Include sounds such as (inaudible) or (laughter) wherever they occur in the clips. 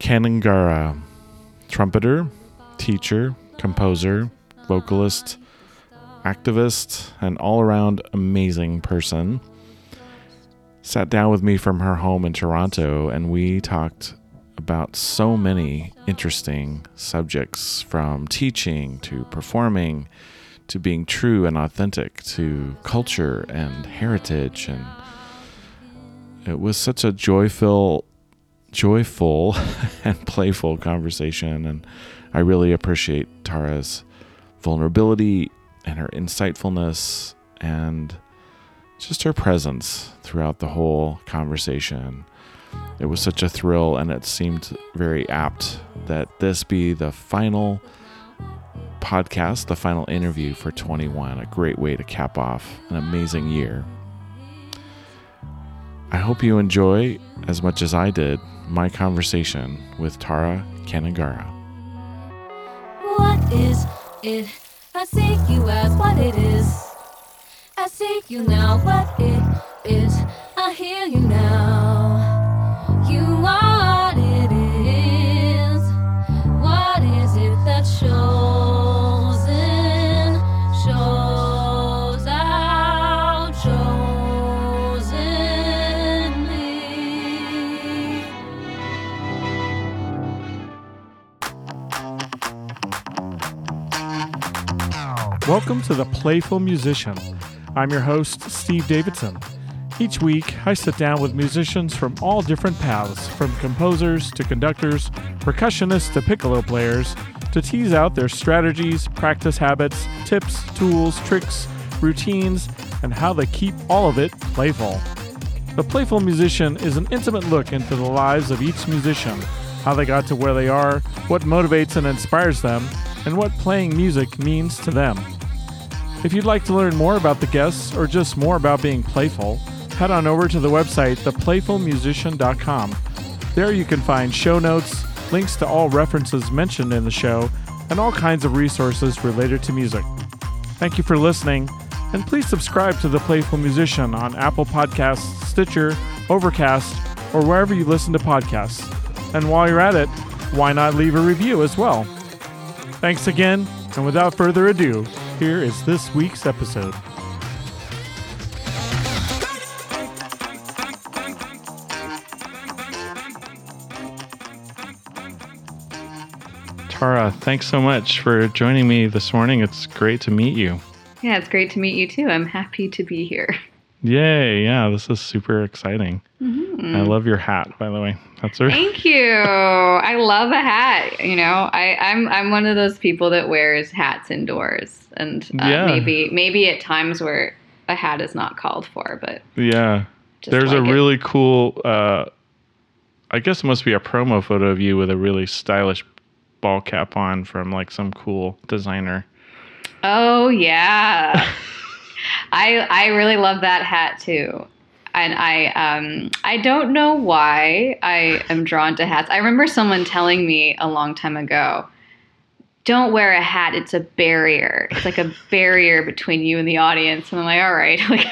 Tara Kannangara, trumpeter, teacher, composer, vocalist, activist, and all around amazing person, sat down with me from her home in Toronto and we talked about so many interesting subjects from teaching to performing to being true and authentic to culture and heritage and it was such a joyful joyful (laughs) and playful conversation and I really appreciate Tara's vulnerability and her insightfulness and just her presence throughout the whole conversation. It was such a thrill, and it seemed very apt that this be the final podcast, the final interview for 21. A great way to cap off an amazing year. I hope you enjoy, as much as I did, my conversation with Tara Kannangara. What is it? I you as what it is. I you now, what it is. I hear you now. Welcome to The Playful Musician. I'm your host, Steve Davidson. Each week, I sit down with musicians from all different paths, from composers to conductors, percussionists to piccolo players, to tease out their strategies, practice habits, tips, tools, tricks, routines, and how they keep all of it playful. The Playful Musician is an intimate look into the lives of each musician, how they got to where they are, what motivates and inspires them, and what playing music means to them. If you'd like to learn more about the guests or just more about being playful, head on over to the website theplayfulmusician.com. There you can find show notes, links to all references mentioned in the show, and all kinds of resources related to music. Thank you for listening, and please subscribe to The Playful Musician on Apple Podcasts, Stitcher, Overcast, or wherever you listen to podcasts. And while you're at it, why not leave a review as well? Thanks again, and without further ado, here is this week's episode. Tara, thanks so much for joining me this morning. It's great to meet you. Yeah, it's great to meet you too. I'm happy to be here. (laughs) Yay, yeah, this is super exciting. I love your hat, by the way. That's a, Thank you. I love a hat. You know, I, I'm I'm one of those people that wears hats indoors, and uh, Yeah. maybe maybe at times where a hat is not called for, but yeah. There's a it. really cool uh I guess it must be a promo photo of you with a really stylish ball cap on from like some cool designer. Oh yeah. (laughs) I I really love that hat too. And I um I don't know why I am drawn to hats. I remember someone telling me a long time ago, don't wear a hat, it's a barrier. It's like a barrier between you and the audience. And I'm like, all right. (laughs) Like,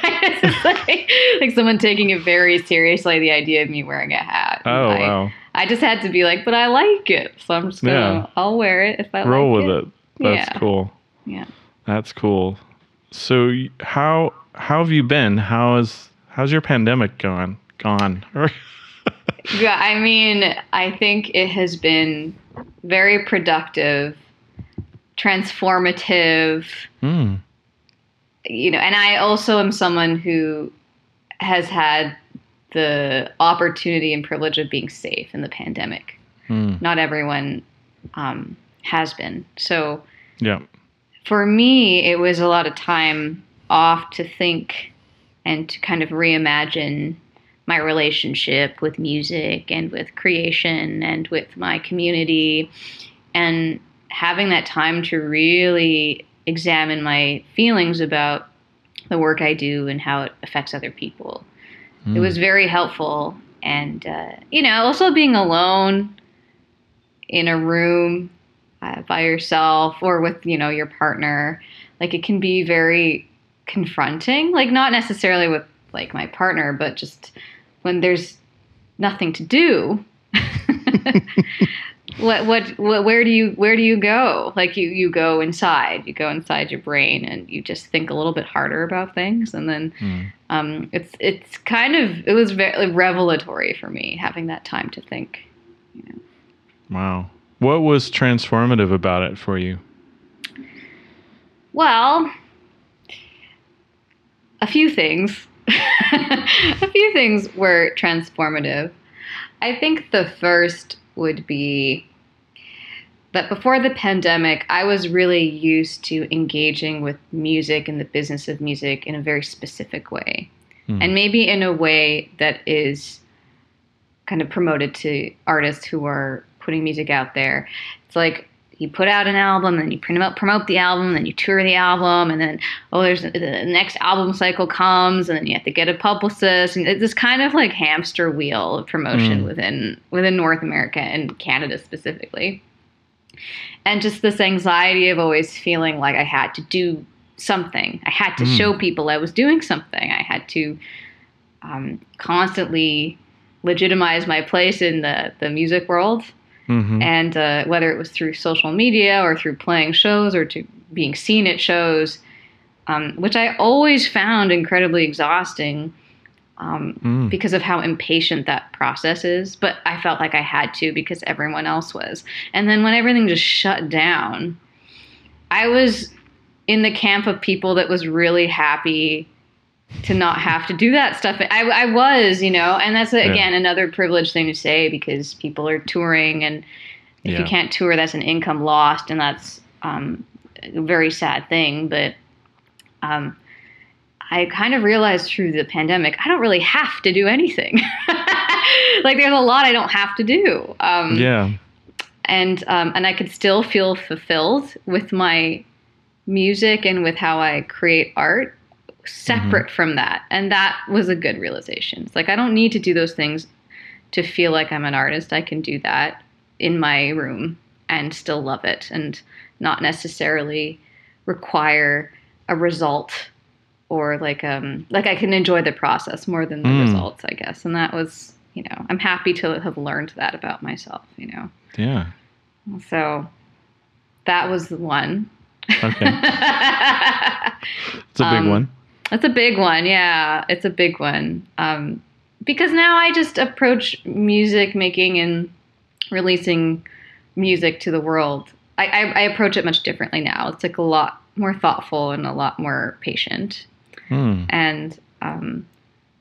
it's like, like someone taking it very seriously, the idea of me wearing a hat. Oh I, wow. I just had to be like, but I like it. So I'm just gonna Yeah. I'll wear it if I Roll like with it. it. That's Yeah. cool. Yeah. That's cool. So how how have you been? How is how's your pandemic going? Gone. (laughs) Yeah, I mean, I think it has been very productive, transformative, Hmm. you know, and I also am someone who has had the opportunity and privilege of being safe in the pandemic. Hmm. Not everyone um, has been. So Yeah. For me, it was a lot of time off to think and to kind of reimagine my relationship with music and with creation and with my community and having that time to really examine my feelings about the work I do and how it affects other people. It was very helpful. And, uh, you know, also being alone in a room uh, by yourself or with, you know, your partner, like it can be very confronting. Like, not necessarily with like my partner, but just when there's nothing to do. (laughs) what, what what where do you where do you go? Like you you go inside, you go inside your brain, and you just think a little bit harder about things, and then Mm. um, it's it's kind of it was very revelatory for me having that time to think. Wow. What was transformative about it for you? Well, a few things. (laughs) a few things were transformative. I think the first would be that before the pandemic, I was really used to engaging with music and the business of music in a very specific way. Hmm. And maybe in a way that is kind of promoted to artists who are putting music out there. It's like you put out an album, then you promote promote the album, then you tour the album, and then oh, there's the next album cycle comes, and then you have to get a publicist, and it's this kind of like hamster wheel of promotion Mm. within within North America and Canada specifically, and just this anxiety of always feeling like I had to do something, I had to Mm. show people I was doing something, I had to um, constantly legitimize my place in the the music world Mhm. and uh, whether it was through social media or through playing shows or to being seen at shows, um, which I always found incredibly exhausting um, Mm. because of how impatient that process is. But I felt like I had to because everyone else was. And then when everything just shut down, I was in the camp of people that was really happy to not have to do that stuff. I, I was, you know, and that's Yeah. again another privileged thing to say because people are touring, and if Yeah. you can't tour, that's an income lost, and that's um, a very sad thing. But um, I kind of realized through the pandemic, I don't really have to do anything. (laughs) like there's a lot I don't have to do. Um, yeah. and um, and I could still feel fulfilled with my music and with how I create art separate from that. And that was a good realization. It's like I don't need to do those things to feel like I'm an artist. I can do that in my room and still love it and not necessarily require a result or like um like I can enjoy the process more than the Mm. results, I guess. And that was, you know, I'm happy to have learned that about myself, you know. Yeah. So that was the one. Okay. (laughs) It's a big Um, one. It's a big one, yeah. It's a big one. Um, because now I just approach music making and releasing music to the world. I, I, I approach it much differently now. It's like a lot more thoughtful and a lot more patient. Mm. And um,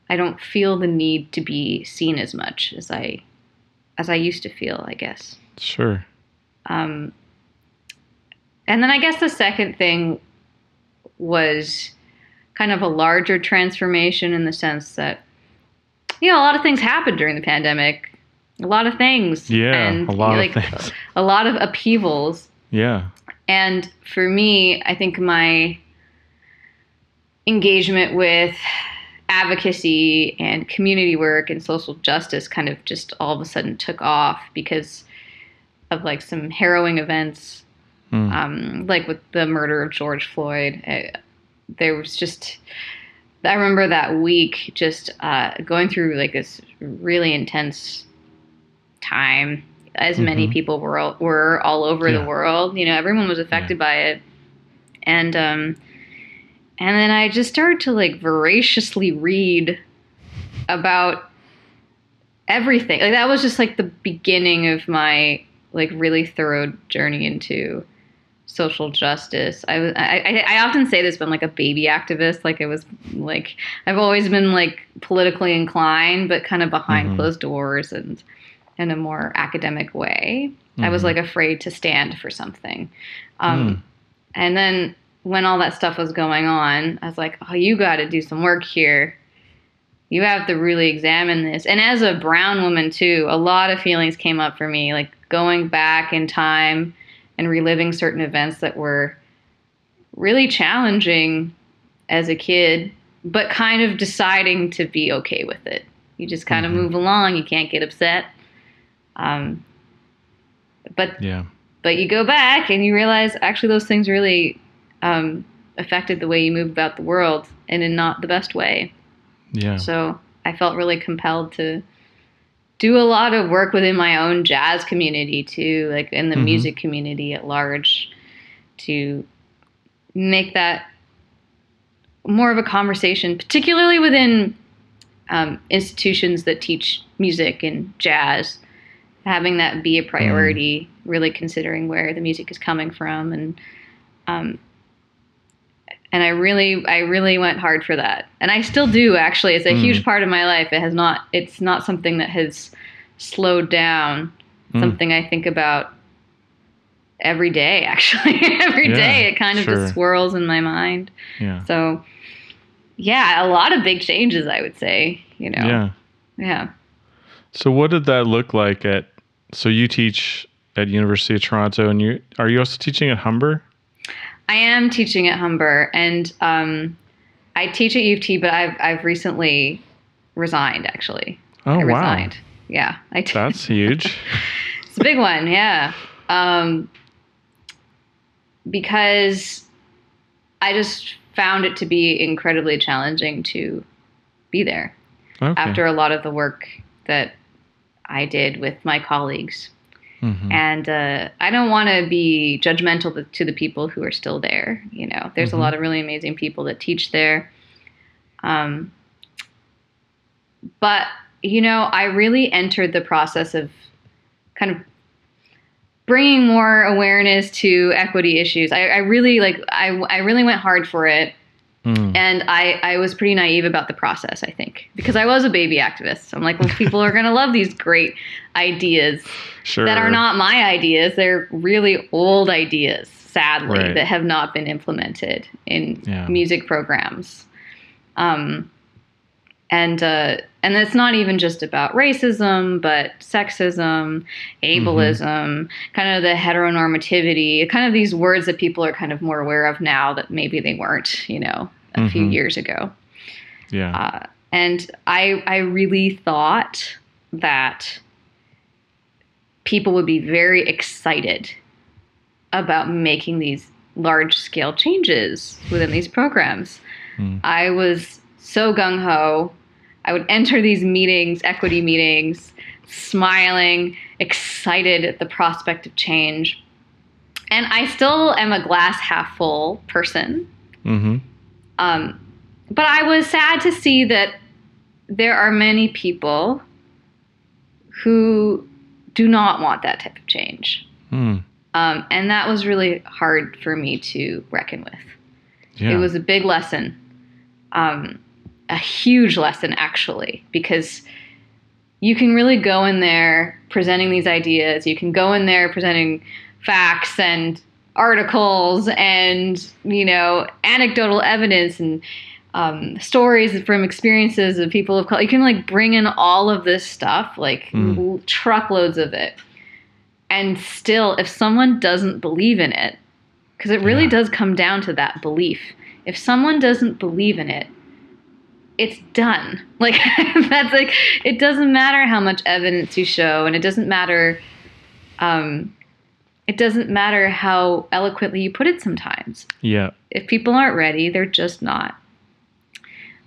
I don't feel the need to be seen as much as I as I used to feel, I guess. Sure. Um, and then I guess the second thing was kind of a larger transformation in the sense that, you know, a lot of things happened during the pandemic. A lot of things. Yeah. And, a lot like, of things. A lot of upheavals. Yeah. And for me, I think my engagement with advocacy and community work and social justice kind of just all of a sudden took off because of like some harrowing events, Mm. um, like with the murder of George Floyd. Uh, there was just, I remember that week just uh, going through like this really intense time. As many Mhm. people were all, were all over Yeah. the world, you know, everyone was affected by it, and um, and then I just started to like voraciously read about everything. Like that was just like the beginning of my like really thorough journey into social justice. I was I, I, often say this, but I'm like a baby activist. Like I was like I've always been like politically inclined, but kind of behind Mhm. closed doors and in a more academic way. I was Mhm. like afraid to stand for something. Um, Mm. And then when all that stuff was going on, I was like, oh, you got to do some work here. You have to really examine this. And as a brown woman, too, a lot of feelings came up for me, like going back in time and reliving certain events that were really challenging as a kid, but kind of deciding to be okay with it. You just kind Mhm. of move along, you can't get upset. Um, but Yeah. but you go back and you realize actually those things really um, affected the way you move about the world and in not the best way. Yeah. So I felt really compelled to do a lot of work within my own jazz community too, like in the Mhm. music community at large, to make that more of a conversation, particularly within um, institutions that teach music and jazz. Having that be a priority, really considering where the music is coming from, and um, and I really, I really went hard for that, and I still do. Actually, it's a Mm. huge part of my life. It has not, it's not something that has slowed down. Mm. Something I think about every day. Actually, (laughs) every day Yeah, it kind of sure. just swirls in my mind. Yeah. So, yeah, a lot of big changes, I would say. You know, Yeah. yeah. So what did that look like at so you teach at University of Toronto and you are you also teaching at Humber? I am teaching at Humber, and um, I teach at U of T, but I've I've recently resigned. Actually, Oh I wow. resigned. Yeah, I t- That's huge. (laughs) it's a big one. Yeah, um, because I just found it to be incredibly challenging to be there Okay. after a lot of the work that I did with my colleagues. Mhm. and uh, I don't want to be judgmental to, to the people who are still there. You know, there's Mhm. a lot of really amazing people that teach there. Um, but you know, I really entered the process of kind of bringing more awareness to equity issues. I, I really like. I I really went hard for it. Mm. And I, I was pretty naive about the process, I think, because I was a baby activist. I'm like, well, people are going to love these great ideas Sure. that are not my ideas. They're really old ideas, sadly, Right. that have not been implemented in Yeah. music programs. Um, and uh, and it's not even just about racism, but sexism, ableism, kind of the heteronormativity, kind of these words that people are kind of more aware of now that maybe they weren't, you know, a few Mhm. years ago. Yeah. Uh, and I I really thought that people would be very excited about making these large scale changes within these programs. Mm. I was so gung ho. I would enter these meetings, equity meetings, smiling, excited at the prospect of change. And I still am a glass half full person. mm-hmm. Um, but I was sad to see that there are many people who do not want that type of change. Mm. Um, and that was really hard for me to reckon with. Yeah. It was a big lesson, um, a huge lesson, actually, because you can really go in there presenting these ideas. You can go in there presenting facts and articles and, you know, anecdotal evidence and um, stories from experiences of people of color. You can like bring in all of this stuff, like Mm. truckloads of it. And still, if someone doesn't believe in it, because it really Yeah. does come down to that belief. If someone doesn't believe in it, it's done. (laughs) Like that's like it doesn't matter how much evidence you show, and it doesn't matter. Um, it doesn't matter how eloquently you put it. Sometimes, yeah. if people aren't ready, they're just not.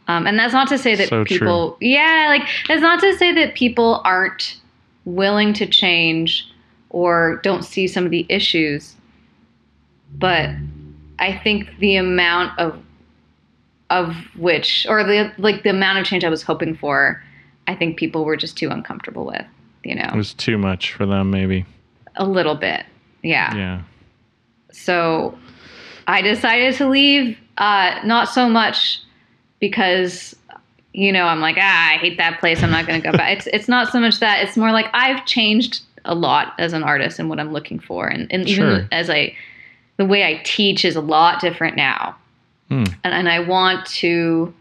Um, and that's not to say that So true. people, yeah, like that's not to say that people aren't willing to change or don't see some of the issues. But I think the amount of of which, or the like, the amount of change I was hoping for, I think people were just too uncomfortable with. You know, It was too much for them, maybe. a little bit, yeah. Yeah. So I decided to leave, uh, not so much because, you know, I'm like, ah, I hate that place. I'm not going to go back. It's, it's not so much that. It's more like I've changed a lot as an artist and what I'm looking for. And, and even Sure. as I, the way I teach is a lot different now. Hmm. And, and I want to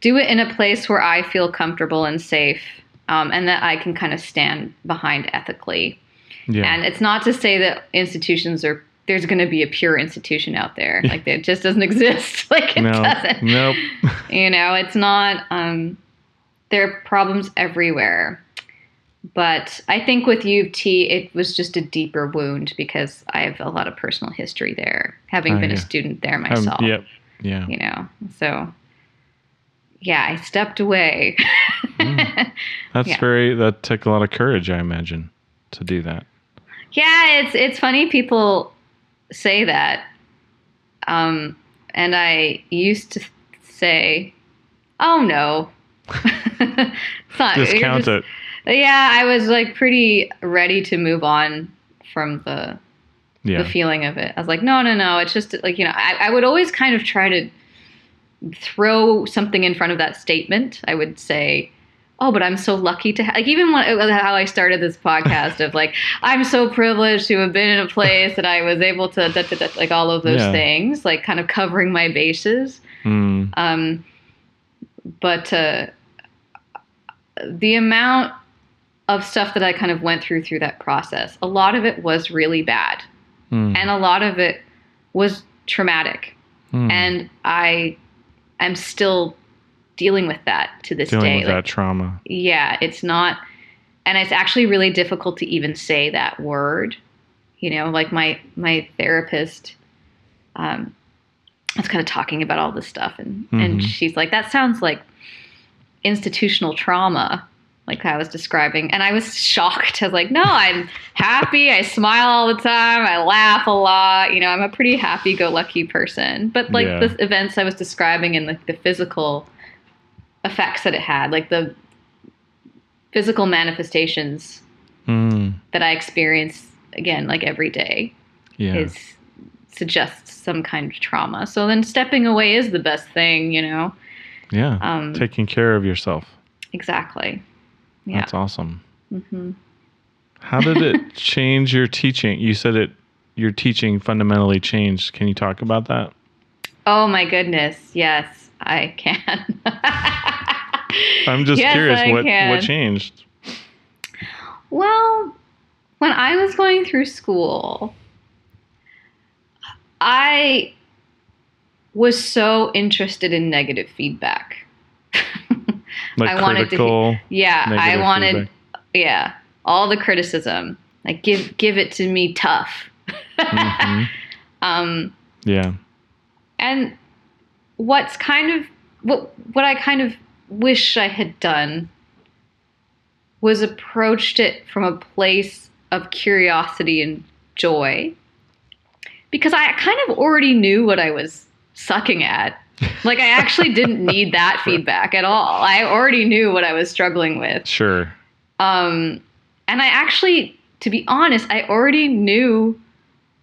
do it in a place where I feel comfortable and safe um, and that I can kind of stand behind ethically. Yeah. And it's not to say that institutions are there's going to be a pure institution out there. Like it just doesn't (laughs) exist. like it no. doesn't. Nope. (laughs) (laughs) You know, it's not. Um, there are problems everywhere. But I think with U of T, it was just a deeper wound because I have a lot of personal history there, having Oh, been yeah. a student there Um, myself. yep. Yeah. You know, so yeah, I stepped away. Mm. That's Yeah. very. That took a lot of courage, I imagine, to do that. Yeah, it's it's funny people say that. Um, and I used to say, "Oh no." (laughs) it's not, Discount just- it. Yeah, I was like pretty ready to move on from the Yeah. the feeling of it. I was like, no, no, no. It's just like, you know, I, I would always kind of try to throw something in front of that statement. I would say, oh, but I'm so lucky to ha-. like even when, how I started this podcast of like, I'm so privileged to have been in a place that I was able to, da, da, da, like all of those Yeah. things, like kind of covering my bases. Mm, Um, but uh, the amount of stuff that I kind of went through through that process, a lot of it was really bad, mm, and a lot of it was traumatic, mm. and I am still dealing with that to this dealing day. with Like, that trauma. yeah, it's not, and it's actually really difficult to even say that word. You know, like my my therapist, um, was kind of talking about all this stuff, and and Mhm. she's like, "That sounds like institutional trauma." Like I was describing, and I was shocked. (laughs) I was like, "No, I'm happy. I smile all the time. I laugh a lot. You know, I'm a pretty happy-go-lucky person." But like Yeah. the events I was describing and like the physical effects that it had, like the physical manifestations Mm, that I experience again, like every day, yeah. is suggests some kind of trauma. So then stepping away is the best thing, you know. yeah. Um, Taking care of yourself. exactly. Yeah. That's awesome. hmm How did it (laughs) change your teaching? You said it. Your teaching fundamentally changed. Can you talk about that? Oh my goodness. Yes, I can. (laughs) (laughs) I'm just Yes, curious I what can. what changed. Well, when I was going through school, I was so interested in negative feedback. (laughs) Like I wanted to. Yeah, I wanted feedback. yeah, all the criticism. Like give give it to me tough. Mhm. (laughs) um Yeah. and what's kind of what what I kind of wish I had done was approached it from a place of curiosity and joy because I kind of already knew what I was sucking at. Like I actually didn't (laughs) need that feedback at all. I already knew what I was struggling with. Sure. Um, and I actually, to be honest, I already knew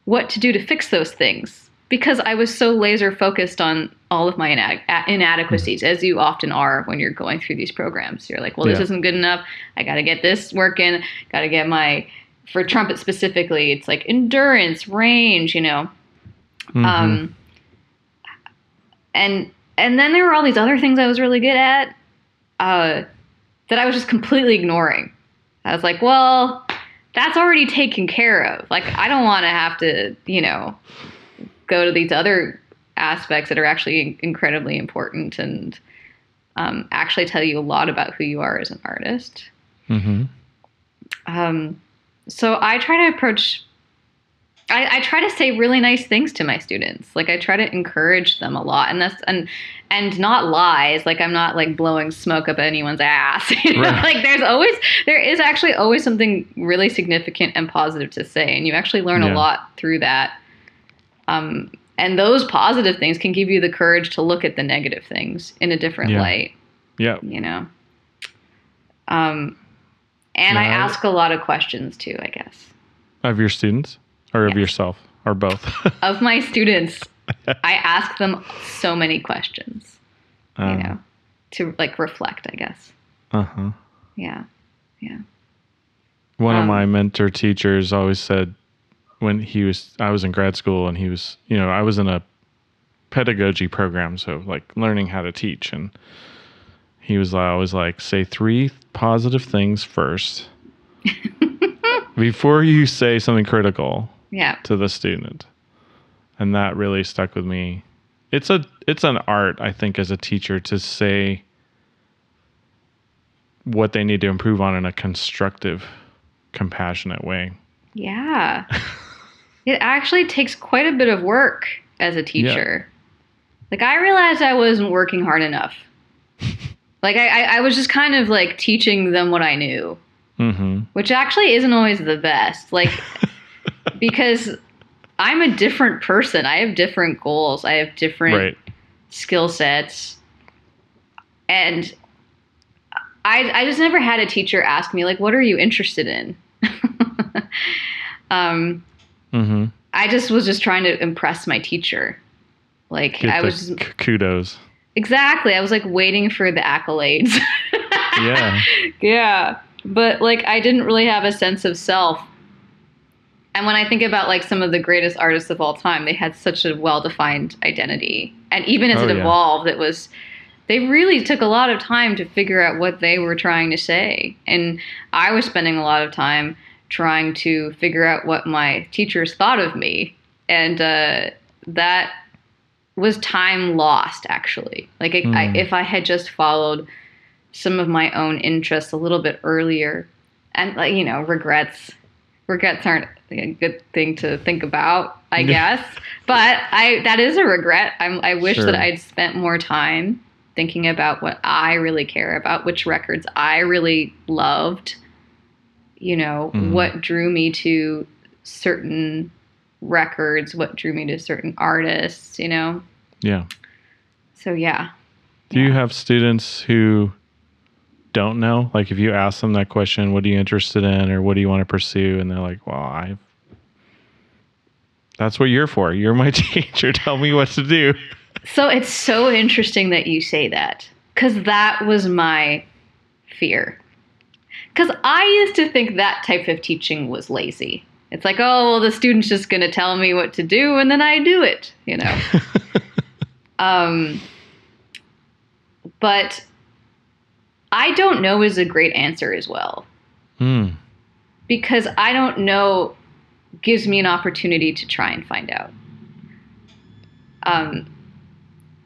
what to do to fix those things because I was so laser focused on all of my inad- a- inadequacies, as you often are when you're going through these programs. You're like, well, this Yeah. isn't good enough. I got to get this working. Got to get my, for trumpet specifically, it's like endurance, range, you know. Mhm. Um, and and then there were all these other things I was really good at uh, that I was just completely ignoring. I was like, well, that's already taken care of. Like, I don't want to have to, you know, go to these other aspects that are actually incredibly important and um, actually tell you a lot about who you are as an artist. Mhm. Um, so I try to approach. I, I try to say really nice things to my students. Like I try to encourage them a lot, and that's and and not lies. Like I'm not like blowing smoke up anyone's ass. (laughs) You know? Right. Like there's always there is actually always something really significant and positive to say, and you actually learn Yeah. a lot through that. Um, and those positive things can give you the courage to look at the negative things in a different Yeah. light Yeah. you know. Um, and I ask a lot of questions too, I guess. Of your students or of yourself or both? (laughs) Of my students, I ask them so many questions, you Um, know, to like reflect, I guess. Uh-huh. Yeah. Yeah. One of Um, my mentor teachers always said when he was I was in grad school and he was, you know, I was in a pedagogy program, so like learning how to teach and he was always like say three positive things first (laughs) before you say something critical Yeah. to the student. And that really stuck with me. It's a it's an art, I think, as a teacher to say what they need to improve on in a constructive, compassionate way. Yeah. it actually takes quite a bit of work as a teacher. Like I realized I wasn't working hard enough. (laughs) Like I, I, I was just kind of like teaching them what I knew, Mm-hmm. which actually isn't always the best. Like (laughs) because I'm a different person. I have different goals. I have different Right. skill sets. And I I just never had a teacher ask me like what are you interested in? (laughs) um Mm-hmm. I just was just trying to impress my teacher. Like Get I was just, kudos. exactly. I was like waiting for the accolades. (laughs) Yeah. yeah. But like I didn't really have a sense of self. And when I think about like some of the greatest artists of all time, they had such a well-defined identity. And even as Oh, it yeah. evolved, it was they really took a lot of time to figure out what they were trying to say. And I was spending a lot of time trying to figure out what my teachers thought of me. And uh, that was time lost, actually. Like, I, I, Mm. if I had just followed some of my own interests a little bit earlier, and, like, you know, regrets. Regrets aren't a good thing to think about, I (laughs) guess. But I that is a regret. I'm, I wish Sure. that I'd spent more time thinking about what I really care about, which records I really loved. You know, Mhm. what drew me to certain records, what drew me to certain artists, you know? Yeah. So, yeah. Do you have students who don't know? Like, if you ask them that question, what are you interested in, or what do you want to pursue, and they're like, "Well, I." That's what you're for. You're my (laughs) teacher. Tell me what to do. So it's so interesting that you say that because that was my fear. Because I used to think that type of teaching was lazy. It's like, oh, well, the student's just going to tell me what to do and then I do it, you know? (laughs) um, but I don't know is a great answer as well Hmm. because I don't know gives me an opportunity to try and find out. Um,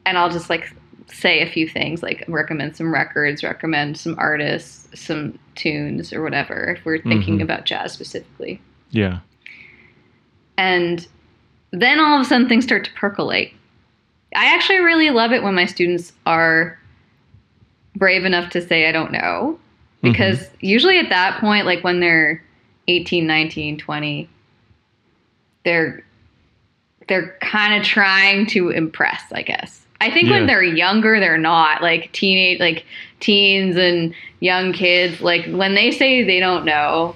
and I'll just like say a few things, like recommend some records, recommend some artists, some tunes, or whatever, if we're thinking Mhm. about jazz specifically. Yeah. And then all of a sudden things start to percolate. I actually really love it when my students are brave enough to say, I don't know. Because usually at that point, like when they're 18, 19, 20, they're they're kind of trying to impress, I guess. I think Yeah. when they're younger, they're not like teenage, like teens and young kids. Like when they say they don't know,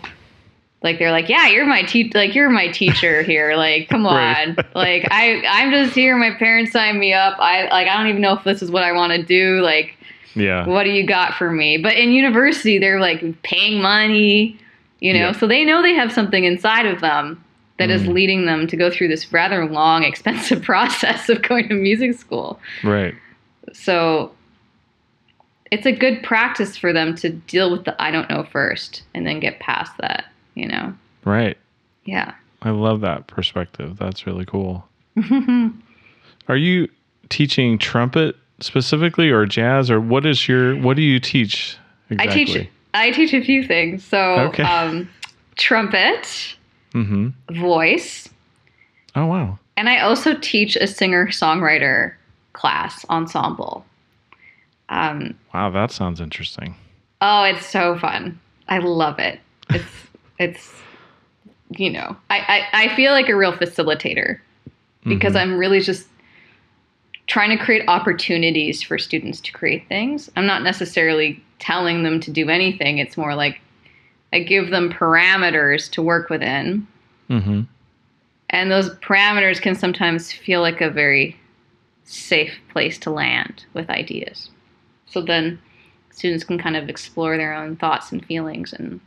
like they're like, yeah, you're my te- like you're my teacher (laughs) here. Like, come on. like I I'm just here. My parents signed me up. I like I don't even know if this is what I want to do. Like, Yeah. what do you got for me? But in university, they're like paying money, you know, Yeah. so they know they have something inside of them that is Mm. leading them to go through this rather long, (laughs) expensive process of going to music school. Right. So it's a good practice for them to deal with the I don't know first and then get past that, you know? Right. Yeah. I love that perspective. That's really cool. (laughs) Are you teaching trumpet specifically or jazz or what is your what do you teach I teach I teach a few things. So Okay. um, trumpet, Mhm. voice, Oh wow. And I also teach a singer songwriter class ensemble. Um, Wow, that sounds interesting. oh, it's so fun. I love it. It's (laughs) it's you know, I, I, I feel like a real facilitator because Mhm. I'm really just trying to create opportunities for students to create things. I'm not necessarily telling them to do anything. It's more like I give them parameters to work within Mhm. and those parameters can sometimes feel like a very safe place to land with ideas. So then students can kind of explore their own thoughts and feelings and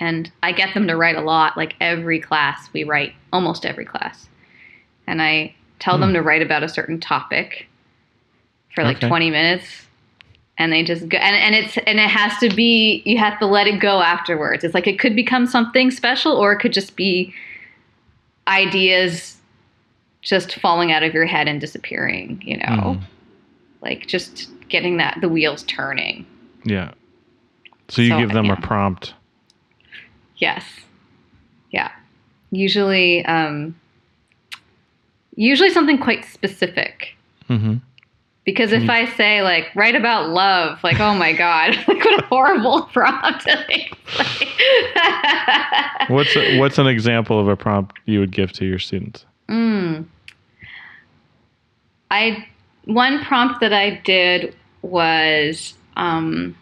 and I get them to write a lot like every class we write almost every class. And I tell them Hmm. to write about a certain topic for like Okay. 20 minutes and they just go and, and it's and it has to be you have to let it go afterwards. It's like it could become something special or it could just be ideas just falling out of your head and disappearing, you know? Mhm. Like just getting that the wheels turning. Yeah. So you So, give them yeah. a prompt. Yes. Yeah. Usually um usually something quite specific Mhm. Because if I say like write about love, like oh my god, (laughs) like what a horrible (laughs) prompt. (laughs) What's a, what's an example of a prompt you would give to your students? Mm. I one prompt that I did was um,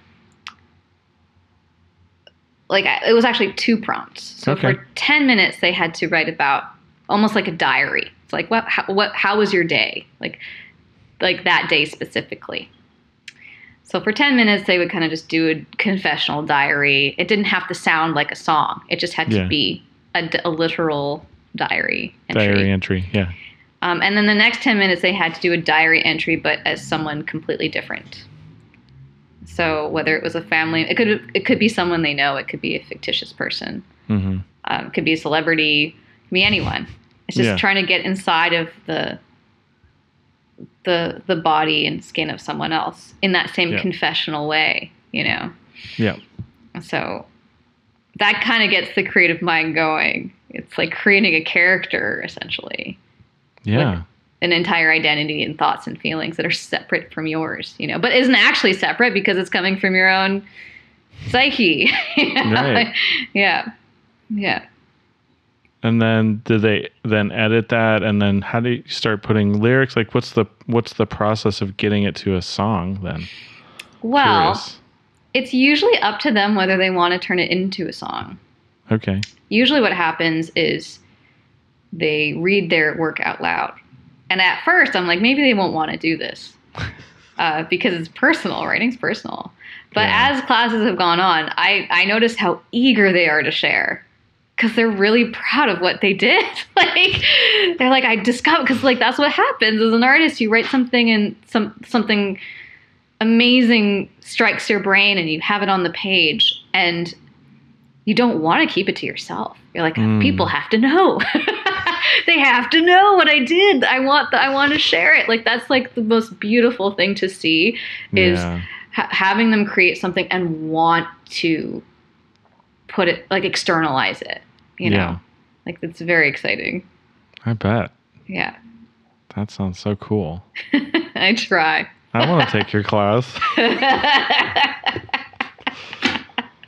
like I- it was actually two prompts. So Okay. for ten minutes, they had to write about almost like a diary. It's like what how, what how was your day like like that day specifically. So for 10 minutes, they would kind of just do a confessional diary. It didn't have to sound like a song. It just had to Yeah. be a literal diary entry. Diary entry. Yeah. Um, and then the next 10 minutes, they had to do a diary entry, but as someone completely different. So whether it was a family, it could it could be someone they know, it could be a fictitious person, hmm um, it could be a celebrity, it could be anyone. It's just Yeah. trying to get inside of the the the body and skin of someone else in that same Yeah. confessional way, you know. Yeah. So that kind of gets the creative mind going. It's like creating a character essentially Yeah. an entire identity and thoughts and feelings that are separate from yours, you know, but isn't actually separate because it's coming from your own psyche. you (laughs) know? Right. (laughs) Yeah. Yeah. And then do they then edit that and then how do you start putting lyrics? Like what's the what's the process of getting it to a song then? Well, Curious. it's usually up to them whether they want to turn it into a song. Okay. Usually what happens is they read their work out loud. And at first, I'm like, maybe they won't want to do this (laughs) uh, because it's personal. Writing's personal. But Yeah. as classes have gone on, I, I noticed how eager they are to share because they're really proud of what they did. (laughs) like they're like, I discovered because like that's what happens as an artist. You write something and some something amazing strikes your brain and you have it on the page and you don't want to keep it to yourself. You're like, Mm. people have to know. (laughs) they have to know what I did. I want the, I want to share it. Like that's like the most beautiful thing to see is yeah. ha- having them create something and want to put it like externalize it. You know, Yeah. like it's very exciting. I bet. Yeah, That sounds so cool. (laughs) I try. I want to take your class. (laughs)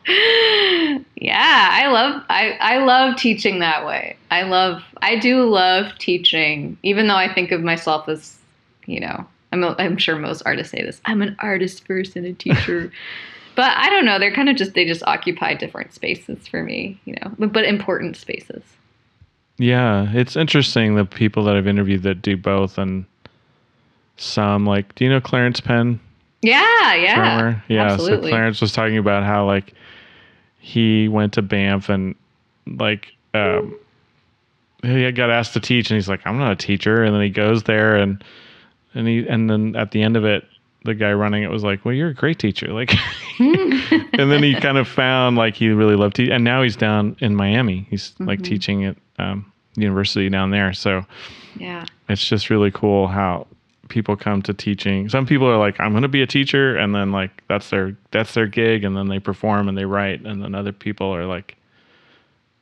(laughs) yeah, I love I, I love teaching that way. I love I do love teaching, even though I think of myself as, you know, I'm I'm sure most artists say this. I'm an artist first and a teacher. (laughs) but I don't know, they're kind of just they just occupy different spaces for me, you know, but, but important spaces. Yeah, it's interesting the people that I've interviewed that do both and some like do you know Clarence Penn? Yeah, yeah. drummer? Yeah, absolutely. so Clarence was talking about how like he went to Banff and like um he got asked to teach and he's like, I'm not a teacher and then he goes there and and he and then at the end of it the guy running it was like, Well, you're a great teacher. Like (laughs) and then he kind of found like he really loved teaching and now he's down in Miami. He's like Mhm. teaching at um university down there. So yeah. it's just really cool how people come to teaching. Some people are like, I'm going to be a teacher, and then like that's their that's their gig, and then they perform and they write, and then other people are like,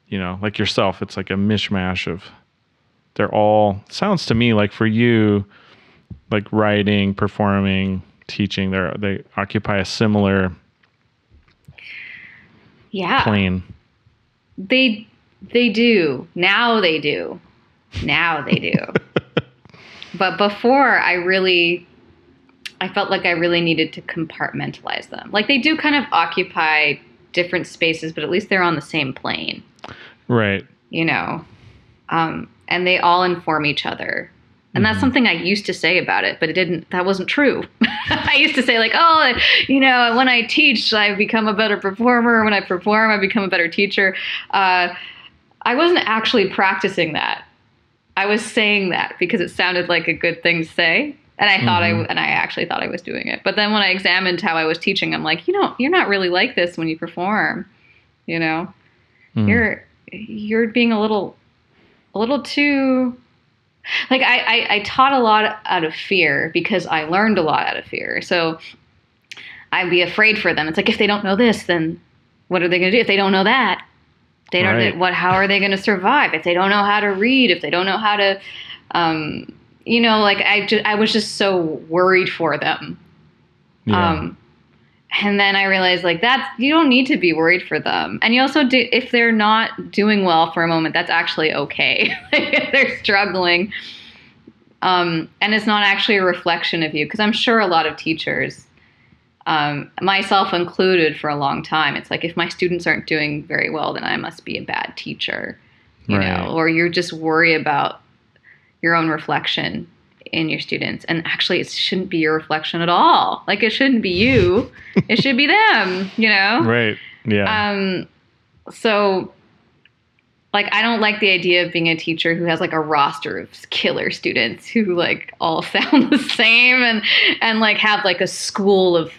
you know, like yourself. It's like a mishmash of. They're all sounds to me like for you, like writing, performing, teaching. They they occupy a similar Yeah. plane. They they do. Now they do. Now they do. (laughs) but before I really I felt like I really needed to compartmentalize them. Like they do kind of occupy different spaces, but at least they're on the same plane, Right. you know. Um, and they all inform each other. And that's Mhm. something I used to say about it, but it didn't that wasn't true. (laughs) I used to say like, "Oh, you know, when I teach, I become a better performer. When I perform, I become a better teacher." Uh, I wasn't actually practicing that. I was saying that because it sounded like a good thing to say, and I thought I Mhm. w- and I actually thought I was doing it. But then when I examined how I was teaching, I'm like, you know, you're not really like this when you perform. You know, Mm. you're you're being a little a little too like I, I I taught a lot out of fear because I learned a lot out of fear. So I'd be afraid for them. It's like if they don't know this, then what are they going to do? If they don't know that, they don't. Right. What? How are they going to survive? If they don't know how to read, if they don't know how to um, you know, like I just, I was just so worried for them. Yeah. Um, and then I realized like that you don't need to be worried for them. And you also do if they're not doing well for a moment, that's actually okay. (laughs) like they're struggling. Um, and it's not actually a reflection of you because I'm sure a lot of teachers, um, myself included, for a long time, it's like if my students aren't doing very well, then I must be a bad teacher, you Right. know, or you just worry about your own reflection in your students. And actually, it shouldn't be your reflection at all. Like it shouldn't be you. (laughs) it should be them. You know. right. Yeah. Um, so, like, I don't like the idea of being a teacher who has like a roster of killer students who like all (laughs) sound the same and and like have like a school of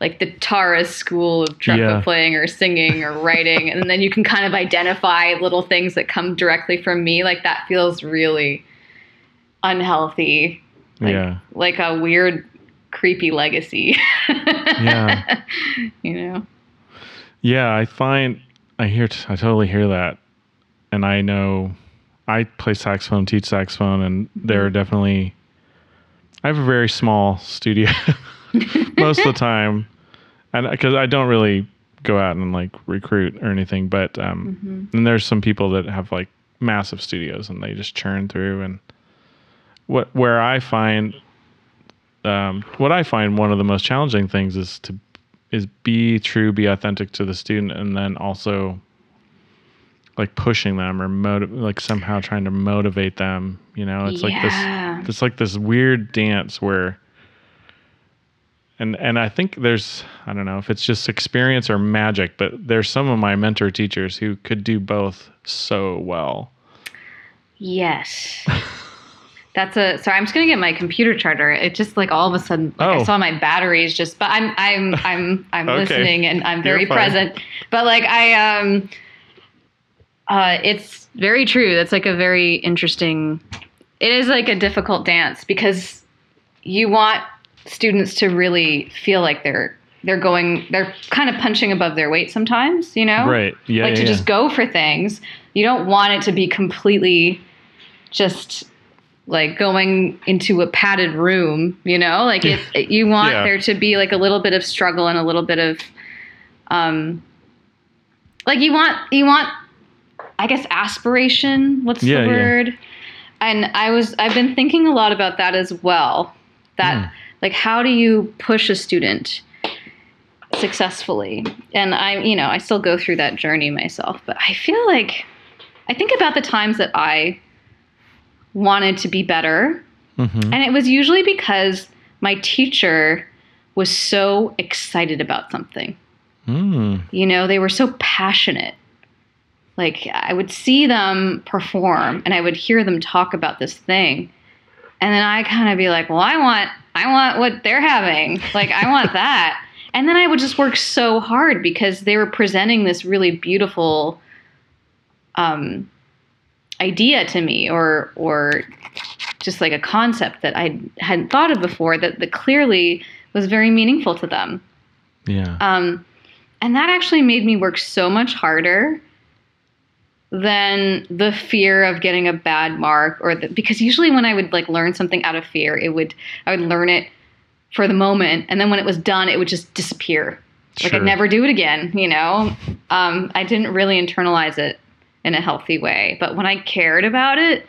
like the Tara school of trumpet Yeah. playing or singing or writing, and then you can kind of identify little things that come directly from me. Like that feels really unhealthy. Like, yeah. like a weird, creepy legacy. (laughs) Yeah. you know. Yeah, I find I hear I totally hear that, and I know I play saxophone, teach saxophone, and there mm-hmm. are definitely I have a very small studio (laughs) (laughs) most of the time, and because I don't really go out and like recruit or anything, but um, and there's some people that have like massive studios and they just churn through and what where I find um, what I find one of the most challenging things is to is be true, be authentic to the student, and then also like pushing them or motiv- like somehow trying to motivate them. You know, it's Yeah. like this, it's like this weird dance where, and and I think there's I don't know if it's just experience or magic, but there's some of my mentor teachers who could do both so well. Yes. (laughs) That's a sorry. I'm just gonna get my computer charger. It just like all of a sudden, like I Oh. saw my batteries just. But I'm I'm I'm I'm (laughs) Okay. listening and I'm very present. But like I um, uh, it's very true. That's like a very interesting. It is like a difficult dance because you want students to really feel like they're they're going they're kind of punching above their weight sometimes. You know, Right? Yeah. like to yeah, just go for things. You don't want it to be completely just like going into a padded room, you know? Like it, it- you want Yeah. there to be like a little bit of struggle and a little bit of um like you want you want I guess aspiration, what's Yeah, the yeah. word? And I was I've been thinking a lot about that as well. That Mm. Like how do you push a student successfully? And i you know i still go through that journey myself but i feel like i think about the times that i wanted to be better. Mhm. and it was usually because my teacher was so excited about something. Mm. you know they were so passionate. Like i would see them perform and i would hear them talk about this thing. And then i kind of be like well i want i want what they're having. Like i want (laughs) that. And then i would just work so hard because they were presenting this really beautiful um, idea to me or or just like a concept that i hadn't thought of before that, that clearly was very meaningful to them. Yeah. um, and that actually made me work so much harder than the fear of getting a bad mark or the, because usually when I would like learn something out of fear, it would I would learn it for the moment and then when it was done, it would just disappear. Like I'd never do it again, you know? Um, I didn't really internalize it in a healthy way. But when I cared about it,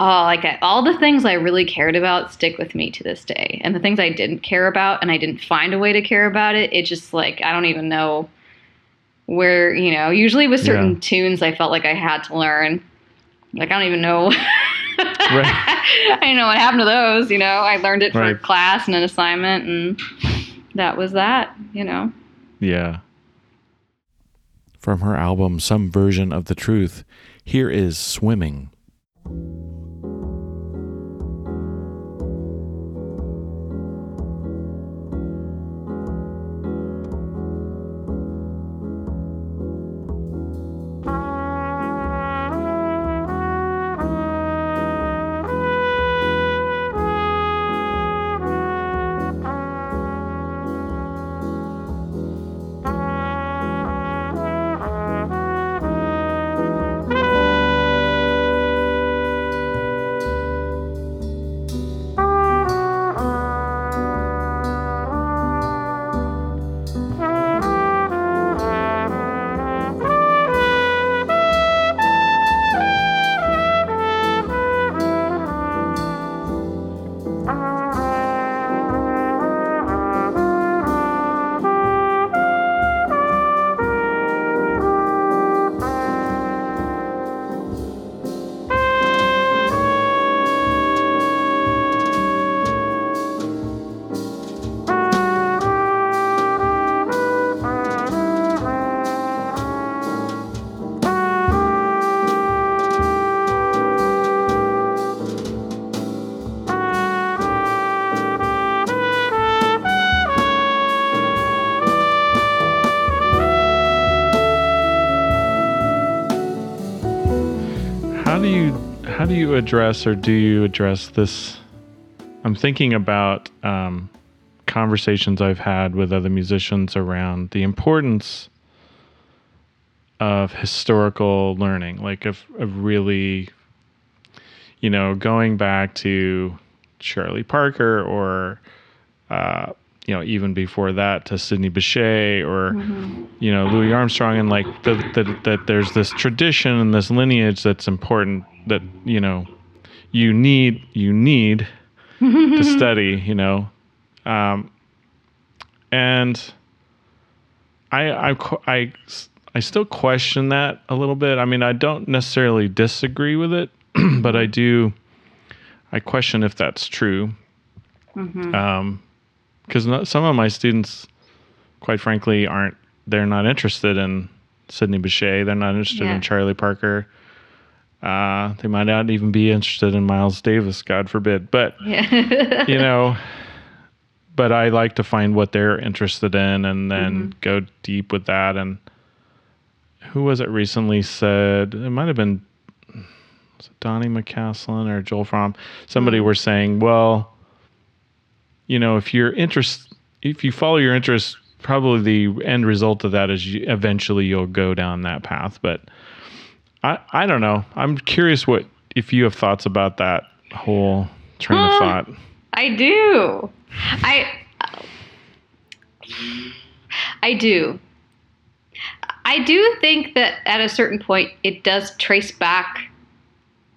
oh, like I, all the things I really cared about stick with me to this day. And the things I didn't care about and I didn't find a way to care about it, it just like, I don't even know where, you know, usually with certain Yeah. tunes I felt like I had to learn. Like, I don't even know. (laughs) I didn't know what happened to those, you know. I learned it for Right. class and an assignment, and that was that, you know. Yeah. From her album Some Version of the Truth, here is Swimming. Address or do you address this? I'm thinking about um, conversations I've had with other musicians around the importance of historical learning, like of, of really, you know, going back to Charlie Parker or, uh, you know, even before that to Sidney Bechet or, you know, Louis Armstrong, and like that the, that there's this tradition and this lineage that's important that you know you need you need to (laughs) study, you know, um, and I I I I still question that a little bit. I mean, I don't necessarily disagree with it, (clears throat) but I do. I question if that's true. Um, because some of my students, quite frankly, aren't. They're not interested in Sidney Bechet. They're not interested Yeah. in Charlie Parker. Uh, they might not even be interested in Miles Davis, God forbid. But Yeah. (laughs) you know, (laughs) but I like to find what they're interested in and then go deep with that. And who was it recently said? It might have been Donny McCaslin or Joel Frahm. Somebody were saying, well, you know, if you're interest, if you follow your interest, probably the end result of that is you, eventually you'll go down that path. But I, I don't know. I'm curious what if you have thoughts about that whole train of hmm. thought. I do. I I do. I do think that at a certain point it does trace back.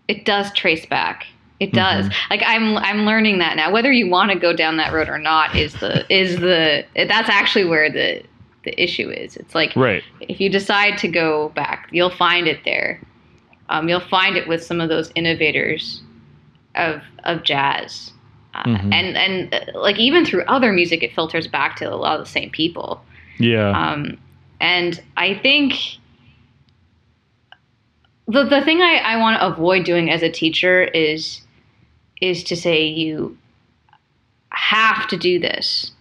It does trace back. It does. Like I'm I'm learning that now. Whether you want to go down that road or not is the is the that's actually where the the issue is. It's like Right. if you decide to go back, you'll find it there. Um, you'll find it with some of those innovators of of jazz, uh, Mhm. and and uh, like even through other music, it filters back to a lot of the same people. Yeah. Um, and I think the the thing I, I want to avoid doing as a teacher is is to say you have to do this.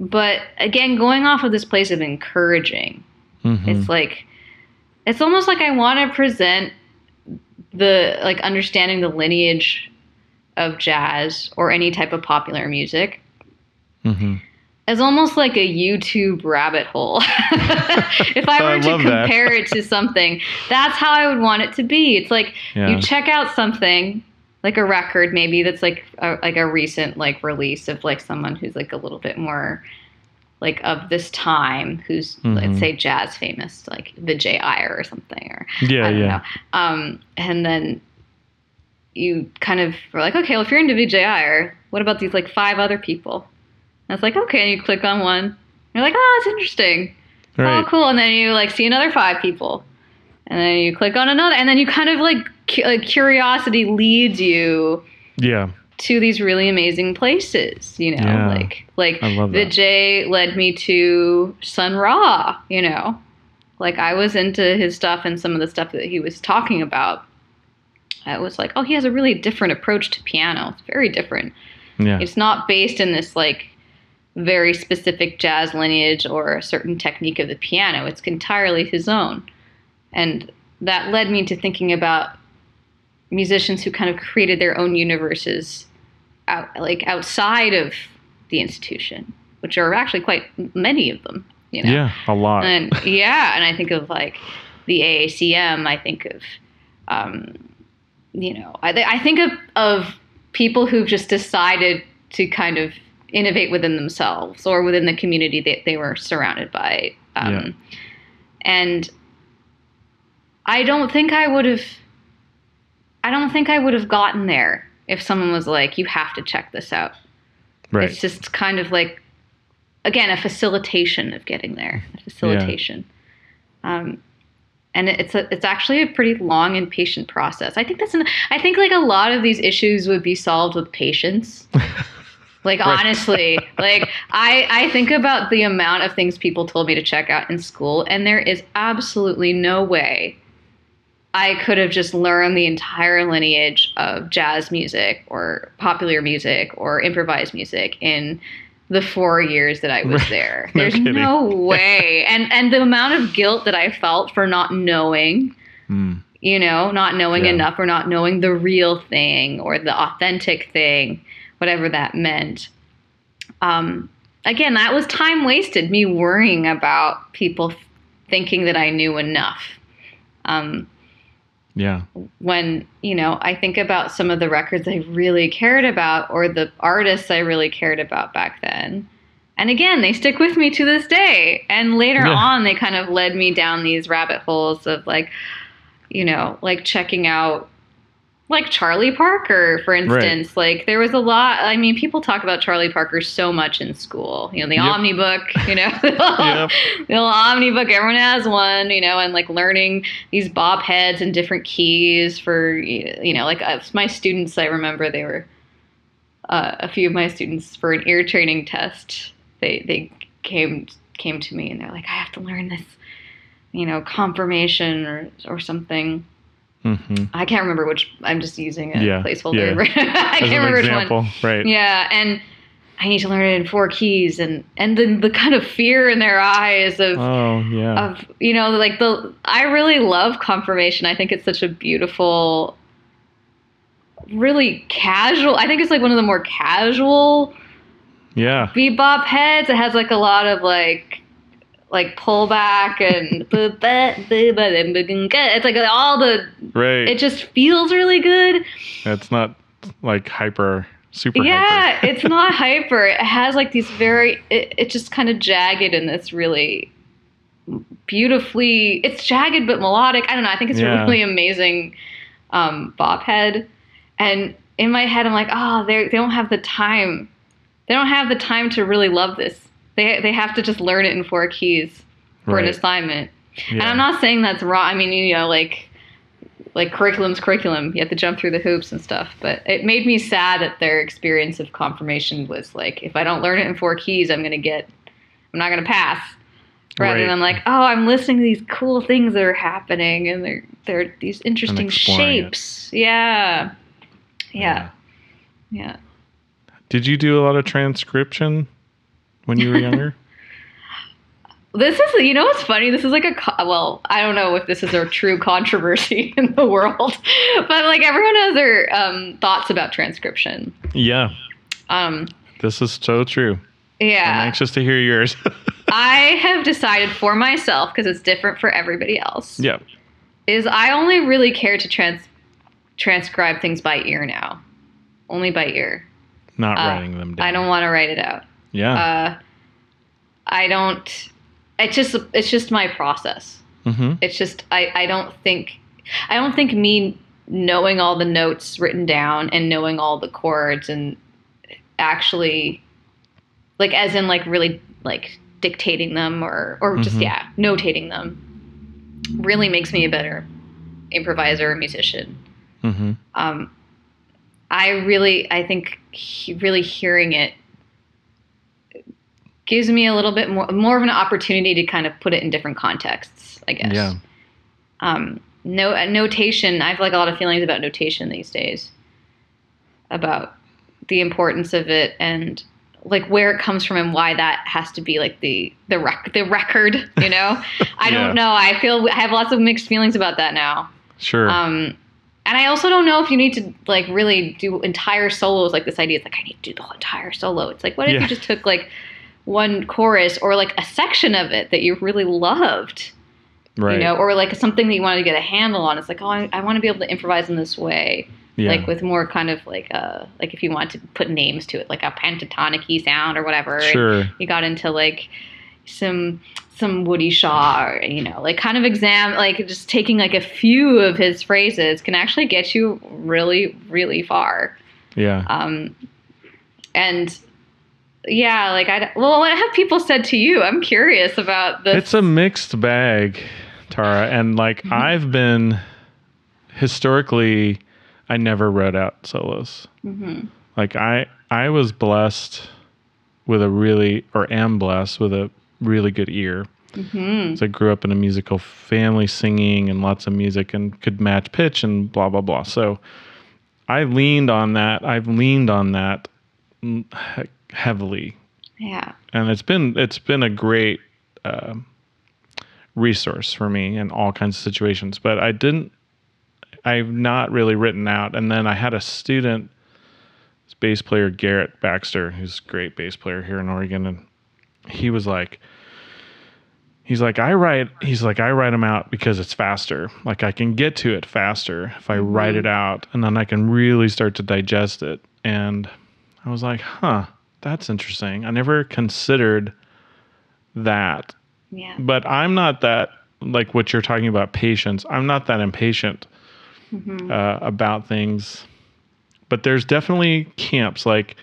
But again, going off of this place of encouraging, Mhm. it's like it's almost like I want to present the like understanding the lineage of jazz or any type of popular music Mhm. as almost like a YouTube rabbit hole. (laughs) if I Oh, I were to compare it to something, that's how I would want it to be. It's like Yeah. you check out something like a record maybe that's like a, like a recent like release of like someone who's like a little bit more like of this time who's Mhm. let's say jazz famous like the. Iyer or something or Yeah, I don't yeah. know. Um, and then you kind of were like, okay, well, if you're into Vijay Iyer, what about these like five other people? And it's like, okay, and you click on one. You're like, oh, it's interesting. Right. Oh, cool. And then you like see another five people. And then you click on another. And then you kind of like, like curiosity leads you Yeah. to these really amazing places, you know, Yeah. like like. Vijay led me to Sun Ra, you know. Like I was into his stuff and some of the stuff that he was talking about. I was like, oh, he has a really different approach to piano. It's very different. Yeah. It's not based in this like very specific jazz lineage or a certain technique of the piano. It's entirely his own. And that led me to thinking about musicians who kind of created their own universes out like outside of the institution, which are actually quite many of them, you know. Yeah. A lot. And yeah, and I think of like the AACM. I think of, um, you know, I, I think of of people who've just decided to kind of innovate within themselves or within the community that they were surrounded by. Um, Yeah. And I don't think I would have. I don't think I would have gotten there if someone was like, "You have to check this out." right. It's just kind of like, again, a facilitation of getting there. A facilitation. Um, and it's a, it's actually a pretty long and patient process. I think that's an, I think like a lot of these issues would be solved with patience. (laughs) Like Right. honestly, like I I think about the amount of things people told me to check out in school, and there is absolutely no way I could have just learned the entire lineage of jazz music or popular music or improvised music in the four years that I was (laughs) there. No There's kidding. no way. (laughs) And and the amount of guilt that I felt for not knowing, Mm. you know, not knowing Yeah. enough or not knowing the real thing or the authentic thing, whatever that meant. Um, again, that was time wasted, me worrying about people thinking that I knew enough. Um, Yeah. when you know i think about some of the records i really cared about or the artists i really cared about back then and again they stick with me to this day and later Yeah. on they kind of led me down these rabbit holes of like you know like checking out like charlie parker for instance. Like there was a lot i mean people talk about charlie parker so much in school. You know the Yep. omnibook you know. (laughs) (laughs) Yep. the little omnibook everyone has one you know and like learning these bop heads and different keys for you know like uh, my students i remember they were uh, a few of my students for an ear training test they they came came to me and they're like i have to learn this you know confirmation or or something hmm i can't remember which i'm just using a Yeah, placeholder (laughs) i As can't an remember which one right? yeah, and I need to learn it in four keys, and and then the kind of fear in their eyes of Oh, yeah. of you know like the I really love confirmation. I think it's such a beautiful, really casual. I think it's like one of the more casual yeah. bebop heads. It has like a lot of like like pullback and (laughs) it's like all the Right. it just feels really good. it's not like hyper, super yeah hyper. (laughs) it's not hyper it has like these very it, it's just kind of jagged in this really beautifully it's jagged but melodic i don't know i think it's Yeah. a really amazing um bop head and in my head i'm like oh they they don't have the time they don't have the time to really love this they they have to just learn it in four keys for an Right. assignment. And i'm not saying that's wrong i mean you know like like curriculum's curriculum. You have to jump through the hoops and stuff. But it made me sad that their experience of confirmation was like if i don't learn it in four keys i'm going to get i'm not going to pass. Rather Right. than like oh i'm listening to these cool things that are happening and they're they're these interesting exploring it. shapes. Yeah. Yeah. Yeah. Did you do a lot of transcription when you were younger? (laughs) This is, you know, what's funny. This is like a well, I don't know if this is a true controversy (laughs) in the world, but like everyone has their um, thoughts about transcription. yeah. Um, This is so true. Yeah. I'm anxious to hear yours. (laughs) I have decided for myself because it's different for everybody else. yeah. Is I only really care to trans transcribe things by ear now, only by ear. Not Uh, writing them down. I don't want to write it out. Yeah. Uh, I don't. It's just it's just my process. mm-hmm. it's just I, I don't think I don't think me knowing all the notes written down and knowing all the chords and actually like as in like really like dictating them or or just Mhm. yeah notating them really makes me a better improviser or musician Mm-hmm. um i really i think he, really hearing it gives me a little bit more more of an opportunity to kind of put it in different contexts i guess Yeah. um, no uh, notation. I have like a lot of feelings about notation these days, about the importance of it and like where it comes from and why that has to be like the the rec- the record. (laughs) You know, I Yeah. don't know. I feel I have lots of mixed feelings about that now. Sure. Um, and I also don't know if you need to like really do entire solos. Like this idea is like I need to do the whole entire solo. It's like what if Yeah. you just took like one chorus or like a section of it that you really loved right. you know, or like something that you wanted to get a handle on. It's like, oh, I, I want to be able to improvise in this way, yeah. like with more kind of like uh like if you want to put names to it, like a pentatonic sound or whatever. sure. you got into like some some Woody Shaw, or, you know, like kind of exam, like just taking like a few of his phrases can actually get you really, really far. Yeah. Um, and yeah, like I well, what have people said to you? I'm curious about this. It's a mixed bag, Tara. And like Mm-hmm. I've been historically, I never wrote out solos. Mhm. Like I, I was blessed with a really, or am blessed with a really good ear. Mhm. So I grew up in a musical family, singing and lots of music, and could match pitch and blah blah blah. So I leaned on that. I've leaned on that heavily Yeah. and it's been it's been a great uh, resource for me in all kinds of situations. But I didn't I've not really written out. And then I had a student, this bass player Garrett Baxter, who's a great bass player here in Oregon, and he was like, he's like, I write, he's like, I write them out because it's faster. Like I can get to it faster if I write it out, and then I can really start to digest it. And I was like, huh, that's interesting. I never considered that Yeah. but I'm not that like what you're talking about patience. I'm not that impatient uh, about things. But there's definitely camps like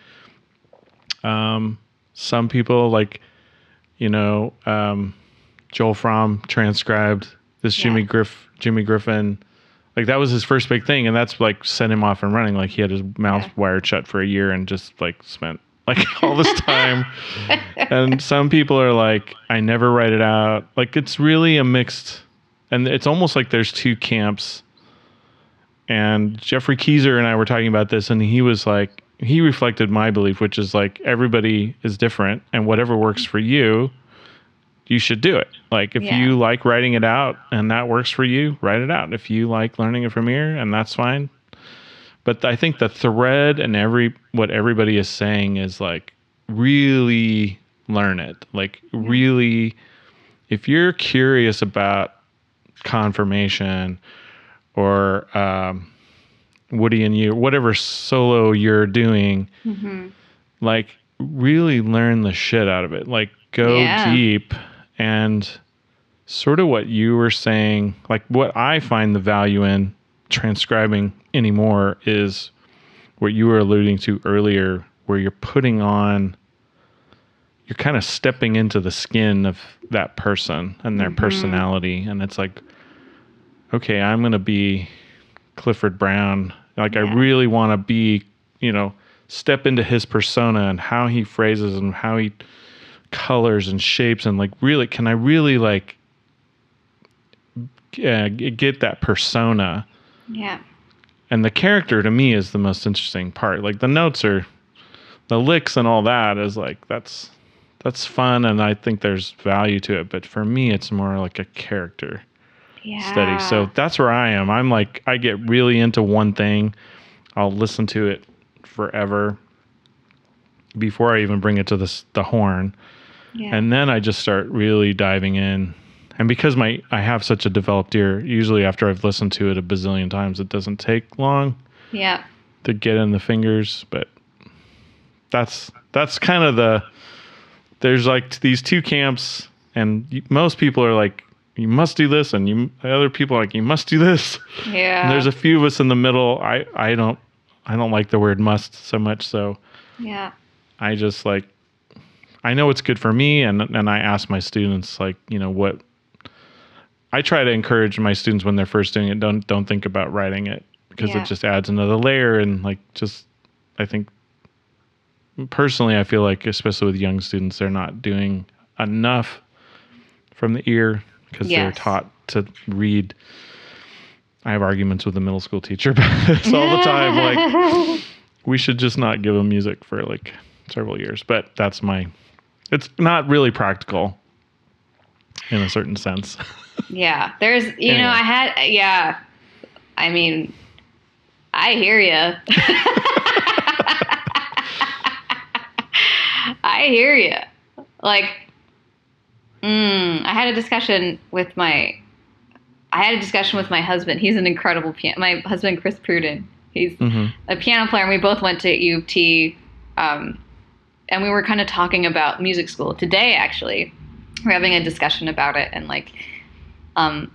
um, some people like you know um, Joel Frahm transcribed this Jimmy Yeah. Griff Jimmy Griffin like that was his first big thing and that's like sent him off and running. Like he had his mouth Yeah. wired shut for a year and just like spent like (laughs) all this time. (laughs) And some people are like i never write it out. Like it's really a mixed and it's almost like there's two camps. And geoffrey keezer and i were talking about this and he was like he reflected my belief which is like everybody is different and whatever works for you you should do it like if Yeah. you like writing it out and that works for you write it out if you like learning it from here and that's fine but I think the thread and every what everybody is saying is like really learn it. Like really if you're curious about confirmation or um, Woody and you, whatever solo you're doing, like really learn the shit out of it. Like go Yeah. deep and sort of what you were saying, like what I find the value in transcribing anymore is what you were alluding to earlier, where you're putting on, you're kind of stepping into the skin of that person and their mm-hmm. personality. And it's like, okay, I'm going to be Clifford Brown. Like, I really want to be, you know, step into his persona and how he phrases and how he colors and shapes and like really can i really like uh, get that persona? Yeah. and the character to me is the most interesting part. Like the notes are the licks and all that is like that's that's fun and i think there's value to it but for me it's more like a character Yeah. study. So that's where i am. I'm like i get really into one thing. I'll listen to it forever before i even bring it to the, the horn yeah. and then I just start really diving in. And because my I have such a developed ear, usually after I've listened to it a bazillion times, it doesn't take long yeah. to get in the fingers. But that's that's kind of the there's like these two camps, and most people are like, you must do this, and you other people are like, you must do this. Yeah. And there's a few of us in the middle. I I don't I don't like the word must so much, so yeah. I just like I know it's good for me and and I ask my students like, you know, what I try to encourage my students when they're first doing it, don't don't think about writing it because Yeah. it just adds another layer and like just I think personally I feel like especially with young students they're not doing enough from the ear because they're taught to read I have arguments with the middle school teacher (laughs) about this all the time like (laughs) we should just not give them music for like several years. But that's my. It's not really practical, in a certain sense. (laughs) Yeah, there's, you Anyway. know, I had, yeah. I mean, I hear you. (laughs) I hear you. Like, mm, I had a discussion with my, I had a discussion with my husband. He's an incredible piano. My husband, Chris Pruden. He's hmm a piano player, and we both went to U of T. Um, and we were kind of talking about music school today. Actually, we're having a discussion about it, and like, um,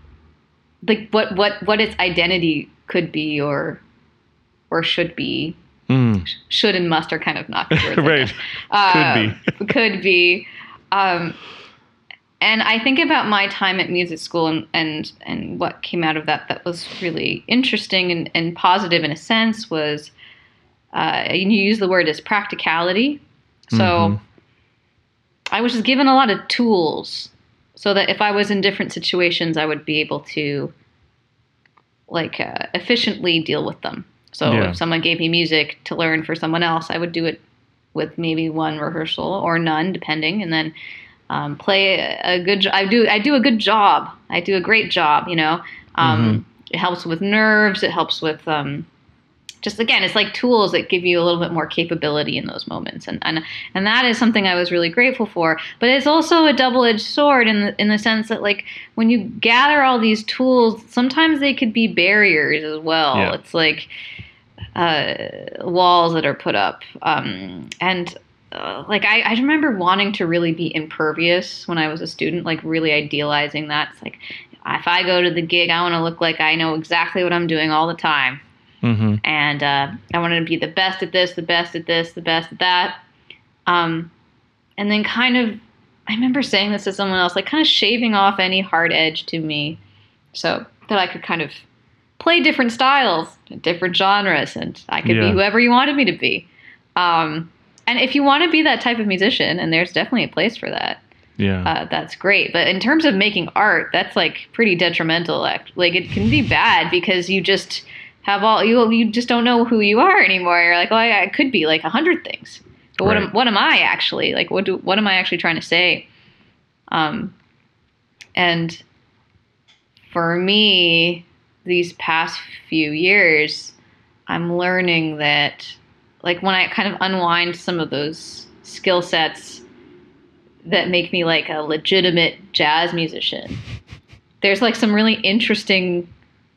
like what what what its identity could be, or or should be. Mm. Should and must are kind of not (laughs) good words. Right. Uh, Could be. (laughs) could be. Um, and I think about my time at music school and, and, and what came out of that that was really interesting and, and positive in a sense was uh, you use the word as practicality. So Mhm. I was just given a lot of tools so that if I was in different situations, I would be able to like uh, efficiently deal with them. So Yeah. if someone gave me music to learn for someone else, I would do it with maybe one rehearsal or none, depending, and then um, play a, good. jo- I do. I do a good job. I do a great job. You know, um, it helps with nerves. It helps with um, just again, it's like tools that give you a little bit more capability in those moments, and and and that is something I was really grateful for. But it's also a double edged sword in the in the sense that like when you gather all these tools, sometimes they could be barriers as well. Yeah. It's like uh, walls that are put up, um, and uh, like I, I remember wanting to really be impervious when I was a student, like really idealizing that. It's like if I go to the gig, I want to look like I know exactly what I'm doing all the time, Mm-hmm. and uh, I wanted to be the best at this, the best at this, the best at that. Um, and then kind of, I remember saying this to someone else, like kind of shaving off any hard edge to me, so that I could kind of play different styles, different genres, and I could Yeah. be whoever you wanted me to be. Um, and if you want to be that type of musician, and there's definitely a place for that, Yeah. uh, that's great. But in terms of making art, that's like pretty detrimental. Like it can be bad because you just have all you you just don't know who you are anymore. You're like, oh, I, I could be like a hundred things, but what am what am I actually like? What do what am I actually trying to say? Um, and for me, these past few years, I'm learning that like when I kind of unwind some of those skill sets that make me like a legitimate jazz musician. There's like some really interesting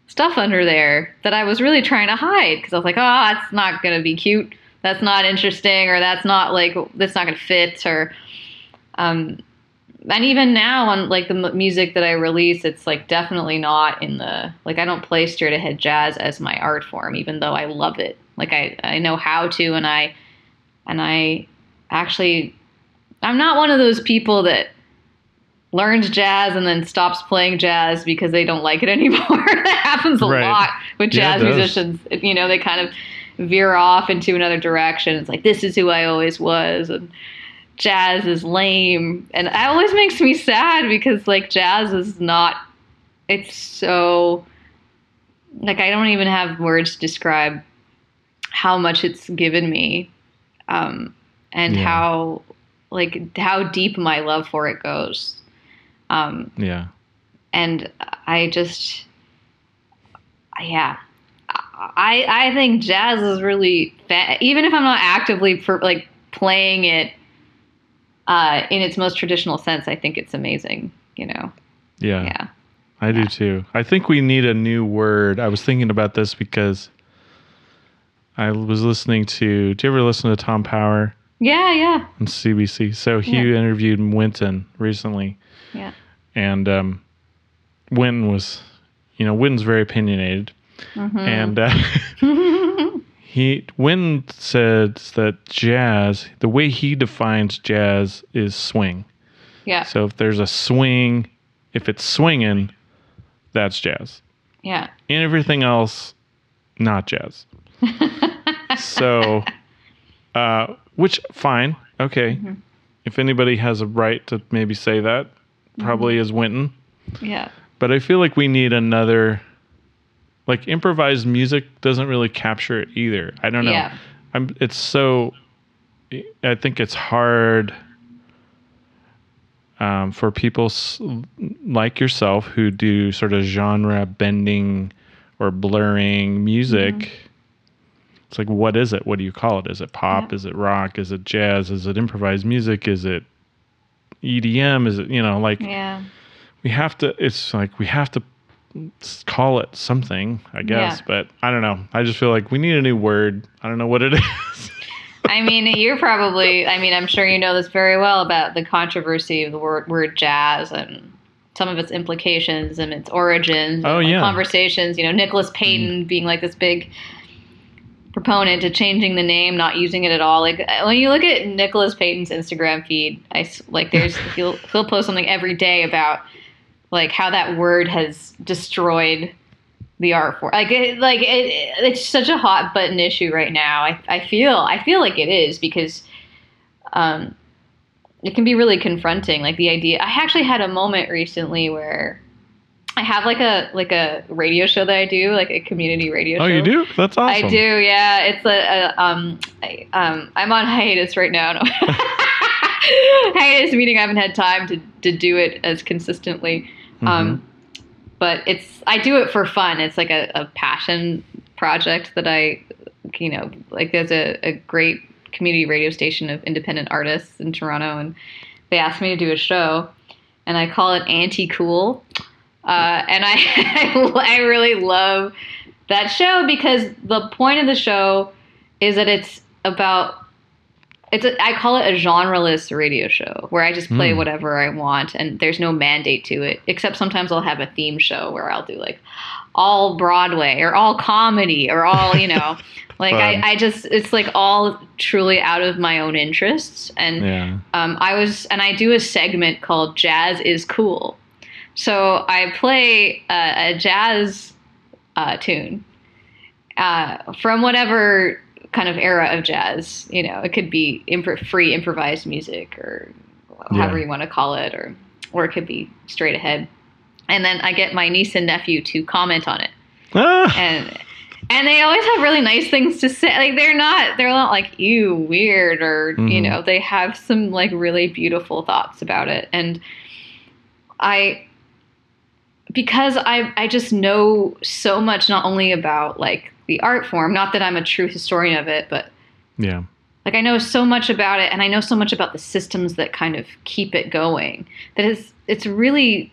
stuff under there that I was really trying to hide because I was like, oh, that's not going to be cute. That's not interesting, or that's not like that's not going to fit, or um, and even now on like the m- music that I release, it's like definitely not in the like I don't play straight ahead jazz as my art form, even though I love it. Like I I know how to, and I and I actually I'm not one of those people that learns jazz and then stops playing jazz because they don't like it (laughs) anymore. that happens a Right. lot with jazz does. musicians. You know, they kind of veer off into another direction. It's like this is who I always was and jazz is lame. And it always makes me sad because like jazz is not it's so like I don't even have words to describe how much it's given me um, and Yeah. how like how deep my love for it goes um, yeah. and i just yeah i i think jazz is really fa- even if i'm not actively per, like playing it uh, in its most traditional sense i think it's amazing you know Yeah. yeah I do too. I think we need a new word. I was thinking about this because I was listening to. Do you ever listen to Tom Power yeah yeah on CBC? So he Yeah. interviewed Wynton recently, yeah and um, Wynton was, you know, Wynton's very opinionated, Mm-hmm. and uh, (laughs) he Wynton says that jazz, the way he defines jazz, is swing. yeah So if there's a swing, if it's swinging, that's jazz. yeah and everything else not jazz (laughs) so uh which fine okay Mm-hmm. if anybody has a right to maybe say that probably Mm-hmm. is wynton yeah but i feel like we need another like improvised music doesn't really capture it either i don't know Yeah. i'm it's so i think it's hard um, for people s- like yourself who do sort of genre bending or blurring music. Mm-hmm. It's like, what is it? What do you call it? Is it pop? Is it rock? Is it jazz? Is it improvised music? Is it EDM? Is it, you know, like yeah we have to, it's like we have to call it something, I guess. Yeah. But I don't know. I just feel like we need a new word. I don't know what it (laughs) is. I mean, you're probably, I mean, I'm sure you know this very well about the controversy of the word, word jazz and some of its implications and its origins. Oh, and, like, yeah. Conversations, you know, Nicholas mm. Payton being like this big proponent to changing the name, not using it at all. Like when you look at Nicholas Payton's Instagram feed, I like there's (laughs) he'll he'll post something every day about like how that word has destroyed the art form. Like it, like it, it's such a hot button issue right now. I I feel I feel like it is because um it can be really confronting like the idea. I actually had a moment recently where I have like a like a radio show that I do, like a community radio show. oh, show. you do? That's awesome. I do, yeah. It's a, a um, I, um, I'm on hiatus right now. (laughs) No. (laughs) hiatus meaning I haven't had time to, to do it as consistently. Mm-hmm. Um, but it's I do it for fun. It's like a, a passion project that I, you know, like there's a, a great community radio station of independent artists in Toronto, and they asked me to do a show, and I call it Anti Cool, uh, and I (laughs) I really love that show because the point of the show is that it's about it's a, I call it a genreless radio show where I just play Hmm. whatever I want and there's no mandate to it except sometimes I'll have a theme show where I'll do like all Broadway or all comedy or all you know (laughs) like I, I just it's like all truly out of my own interests and Yeah. um, I was, and I do a segment called Jazz is Cool. So I play a, a jazz uh, tune uh, from whatever kind of era of jazz. You know, it could be impro- free improvised music or however Yeah. you want to call it, or or it could be straight ahead. And then I get my niece and nephew to comment on it Ah! and and they always have really nice things to say. Like they're not they're not like ew weird or you Mhm. know they have some like really beautiful thoughts about it. And I because I I just know so much not only about like the art form, not that I'm a true historian of it, but Yeah. like I know so much about it and I know so much about the systems that kind of keep it going that is it's really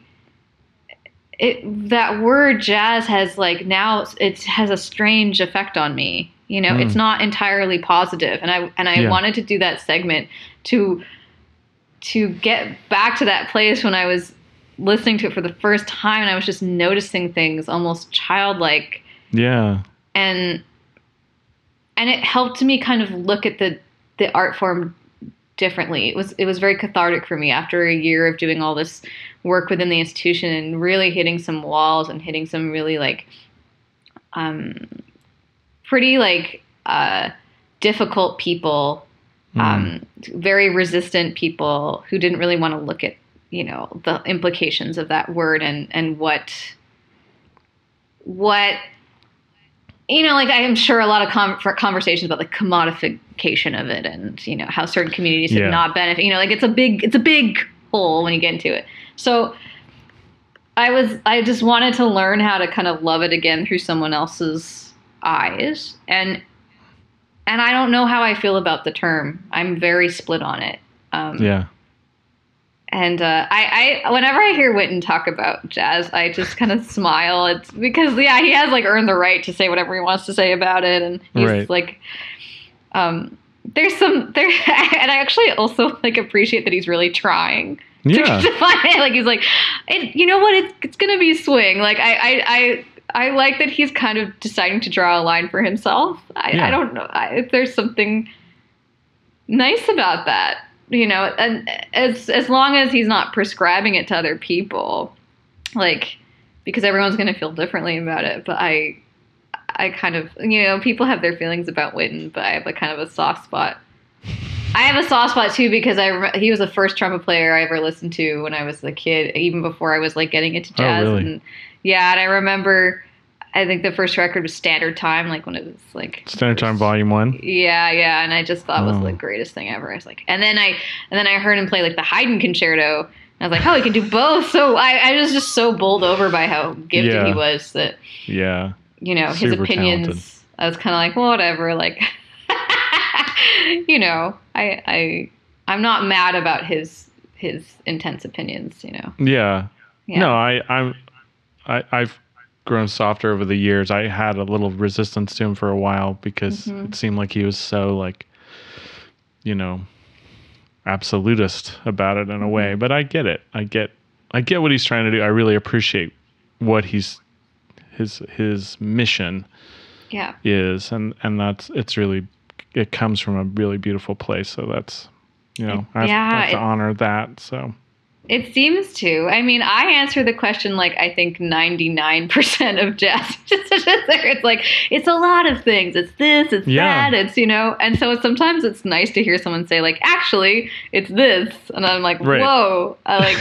it that word jazz has like now it has a strange effect on me you know Mm. it's not entirely positive and I and I Yeah. wanted to do that segment to to get back to that place when I was listening to it for the first time and I was just noticing things almost childlike Yeah. and and it helped me kind of look at the the art form differently. It was it was very cathartic for me after a year of doing all this work within the institution and really hitting some walls and hitting some really like um pretty like uh difficult people um very resistant people who didn't really want to look at you know the implications of that word and and what what you know, like I'm sure a lot of com- conversations about the commodification of it, and you know how certain communities Yeah. have not benefit. You know, like it's a big, it's a big hole when you get into it. So, I was, I just wanted to learn how to kind of love it again through someone else's eyes, and and I don't know how I feel about the term. I'm very split on it. Um, Yeah. And uh, I, I, whenever I hear Wynton talk about jazz, I just kind of smile. It's because, yeah, he has like earned the right to say whatever he wants to say about it, and he's Right. like, um, there's some there, (laughs) and I actually also like appreciate that he's really trying to, Yeah. (laughs) to find it. Like he's like, it, you know what? It's it's gonna be swing. Like I, I, I. I like that he's kind of deciding to draw a line for himself. I, Yeah. I don't know. I, there's something nice about that you know and as as long as he's not prescribing it to other people like because everyone's going to feel differently about it but i i kind of you know people have their feelings about wynton but i have a kind of a soft spot i have a soft spot too because i he was the first trumpet player i ever listened to when i was a kid even before i was like getting into jazz. Oh, jazz really? and yeah and i remember i think the first record was standard time like when it was like Standard Time Volume One. yeah, yeah, and I just thought it was Oh. the greatest thing ever. I was like, and then I and then I heard him play like the Haydn concerto. And I was like, oh, he can do both. So I, I was just so bowled over by how gifted Yeah. he was that Yeah. you know his Super opinions. talented. I was kind of like, well, whatever. Like, (laughs) you know, I I I'm not mad about his his intense opinions. You know, Yeah. yeah. No, I, I'm, I, I've grown softer over the years. I had a little resistance to him for a while because Mhm. it seemed like he was so like, you know, absolutist about it in a way. Mhm. But I get it. I get, I get what he's trying to do. I really appreciate what he's, his his mission yeah. is, and and that's it's really, it comes from a really beautiful place. So that's, you know, I have, Yeah, I have to it- honor that. So. It seems to. I mean, I answer the question like I think 99% of jazz. (laughs) it's like, it's a lot of things. It's this, it's Yeah. that, it's, you know. And so sometimes it's nice to hear someone say, like, actually, it's this. And I'm like, Right. whoa. I like,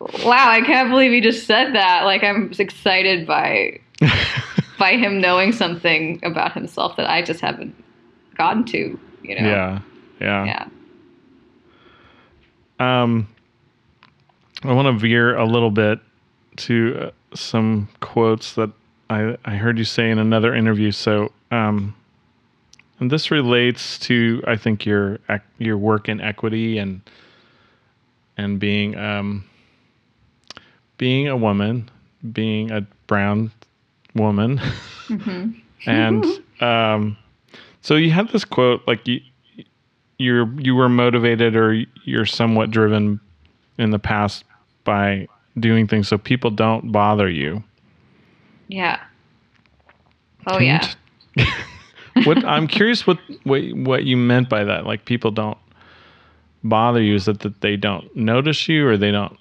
(laughs) wow, I can't believe he just said that. Like, I'm excited by (laughs) by him knowing something about himself that I just haven't gotten to, you know. Yeah. Yeah. Yeah. Um, I want to veer a little bit to uh, some quotes that I, I heard you say in another interview. So, um, and this relates to I think your your work in equity and and being um, being a woman, being a brown woman, (laughs) and um, so you had this quote like you you're you were motivated or you're somewhat driven in the past by doing things so people don't bother you. Yeah. Oh Can yeah. t- (laughs) what I'm curious what, what what you meant by that. Like people don't bother you is that, that they don't notice you or they don't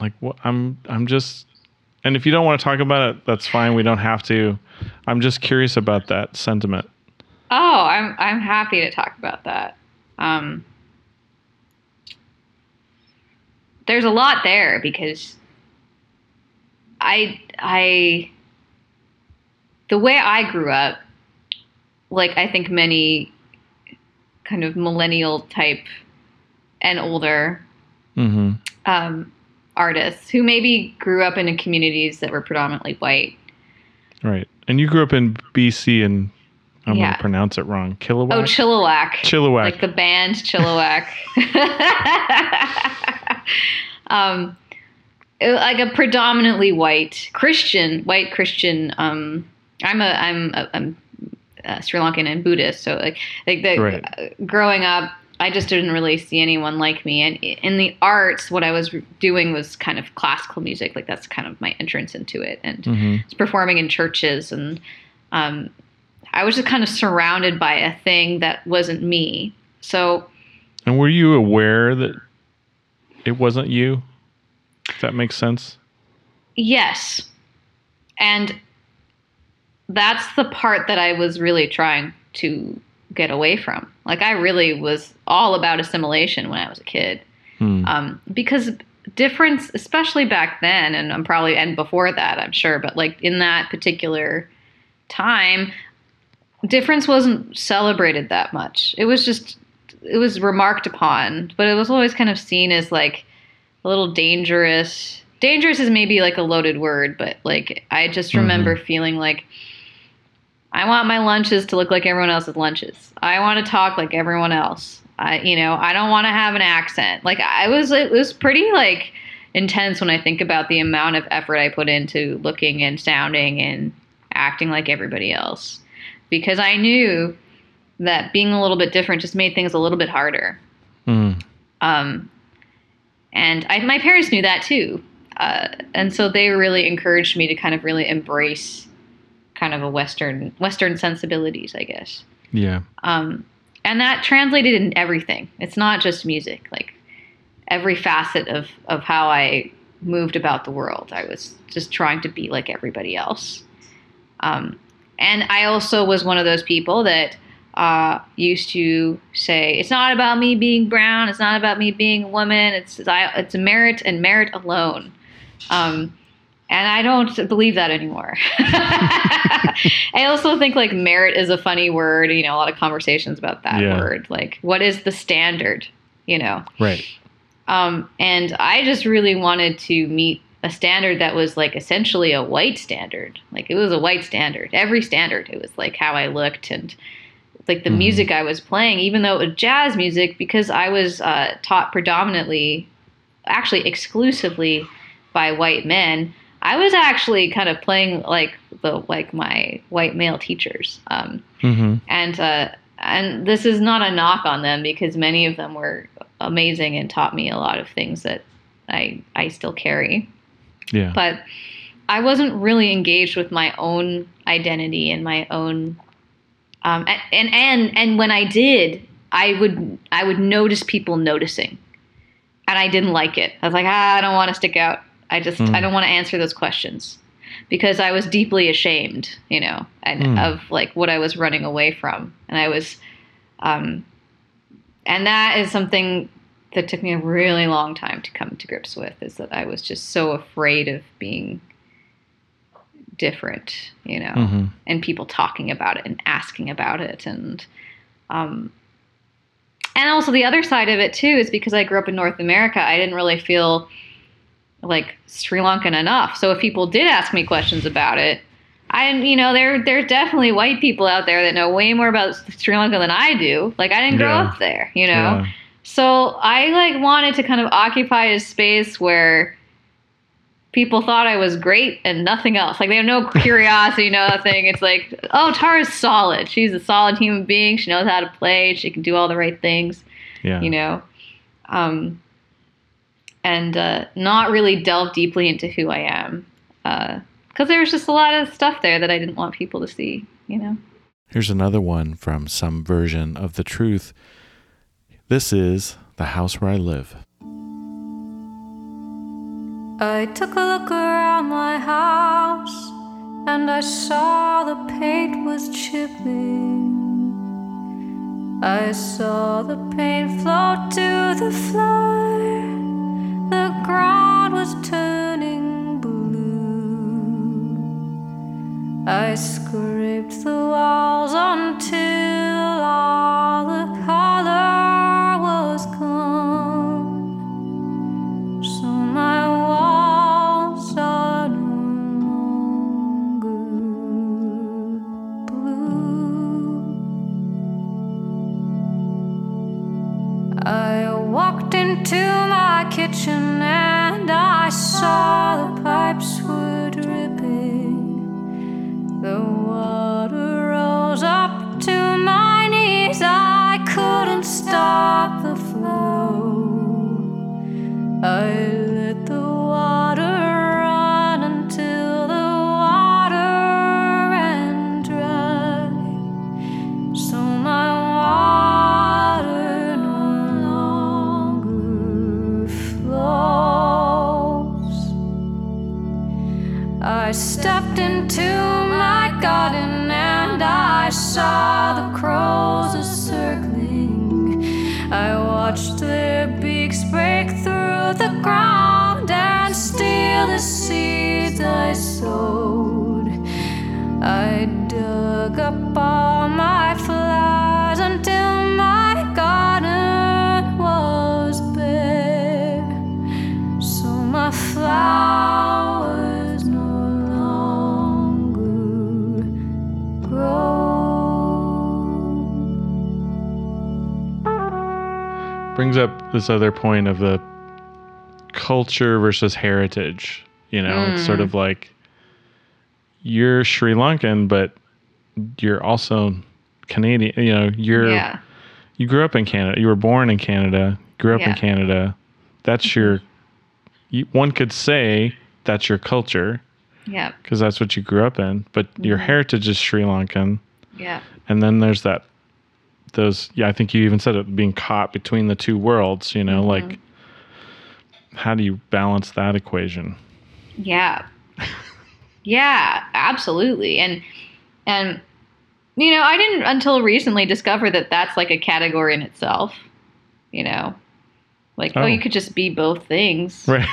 like what I'm I'm just and if you don't want to talk about it, that's fine. We don't have to. I'm just curious about that sentiment. Oh, I'm I'm happy to talk about that. Um, there's a lot there because I I the way I grew up, like I think many kind of millennial type and older Mm-hmm. um, artists who maybe grew up in communities that were predominantly white. Right. And you grew up in BC and I'm Yeah. gonna pronounce it wrong. Kilowatt. Oh, Chilliwack. Chilliwack. like the band Chilliwack. (laughs) (laughs) (laughs) um, like a predominantly white Christian, white Christian. Um, I'm a I'm a, I'm uh, Sri Lankan and Buddhist, so like like the Right. uh, growing up. I just didn't really see anyone like me, and in the arts, what I was doing was kind of classical music. Like that's kind of my entrance into it, and hmm was performing in churches and um, I was just kind of surrounded by a thing that wasn't me. So And were you aware that it wasn't you? If that makes sense. yes, and that's the part that I was really trying to get away from. Like I really was all about assimilation when I was a kid. Hmm. um, because difference, especially back then, and I'm probably and before that, I'm sure, but like in that particular time, difference wasn't celebrated that much. It was just it was remarked upon, but it was always kind of seen as like a little dangerous. Dangerous is maybe like a loaded word, but like I just mm-hmm. remember feeling like I want my lunches to look like everyone else's lunches. I want to talk like everyone else. I, you know, I don't want to have an accent. Like I was, it was pretty like intense when I think about the amount of effort I put into looking and sounding and acting like everybody else, because I knew that being a little bit different just made things a little bit harder. Hmm. Um, and I, my parents knew that too. Uh, and so they really encouraged me to kind of really embrace kind of a Western, Western sensibilities, I guess. Yeah. Um, and that translated in everything. It's not just music, like every facet of, of how I moved about the world. I was just trying to be like everybody else. Um, and I also was one of those people that uh, used to say, "It's not about me being brown. It's not about me being a woman. It's it's merit and merit alone." Um, and I don't believe that anymore. (laughs) I also think like merit is a funny word. You know, a lot of conversations about that Yeah. word. Like, what is the standard? You know, Right. um, and I just really wanted to meet a standard that was like essentially a white standard. Like it was a white standard. Every standard. It was like how I looked and like the Mhm. music I was playing, even though it was jazz music, because I was uh, taught predominantly, actually exclusively by white men. I was actually kind of playing like the like my white male teachers. Um, Mm-hmm. and uh, and this is not a knock on them because many of them were amazing and taught me a lot of things that I I still carry. Yeah. But I wasn't really engaged with my own identity and my own um, and, and and when I did, I would I would notice people noticing, and I didn't like it. I was like, ah, I don't want to stick out. I just Mm. I don't want to answer those questions because I was deeply ashamed, you know, and Mm. of like what I was running away from, and I was, um, and that is something that took me a really long time to come to grips with. Is that I was just so afraid of being different, you know, Mm-hmm. and people talking about it and asking about it and um and also the other side of it too is because I grew up in North America, I didn't really feel like Sri Lankan enough. So if people did ask me questions about it, I you know there there's definitely white people out there that know way more about Sri Lanka than I do. Like I didn't grow Yeah. up there, you know. Yeah. So I like wanted to kind of occupy a space where people thought I was great and nothing else. Like they have no (laughs) curiosity, nothing. It's like, oh, Tara's solid. She's a solid human being. She knows how to play. She can do all the right things, Yeah. you know. Um, and uh, not really delve deeply into who I am, because there was just a lot of stuff there that I didn't want people to see, you know. Here's another one from some version of the truth. This is the house where I live. I took a look around my house and I saw the paint was chipping. I saw the paint float to the floor. The ground was turning blue. I scraped the walls until all the I walked into my kitchen and I saw the pipes were dripping. The water rose up to my knees. I couldn't stop the flow. I let the water I stepped into my garden and I saw the crows circling. I watched their beaks break through the ground and steal the seeds I sowed. I brings up this other point of the culture versus heritage. You know, it's sort hmm. of like you're Sri Lankan, but you're also Canadian. You know, you're yeah. you grew up in Canada. You were born in Canada. Grew up in Canada. That's mm-hmm. your. You, one could say that's your culture Yeah. because that's what you grew up in. But your mm-hmm. heritage is Sri Lankan, Yeah. and then there's that. Those yeah, I think you even said it being caught between the two worlds. You know, like how do you balance that equation? Yeah. (laughs) yeah, absolutely. And and you know, I didn't until recently discover that that's like a category in itself, you know. Like oh, Oh. you could just be both things. (laughs) Right.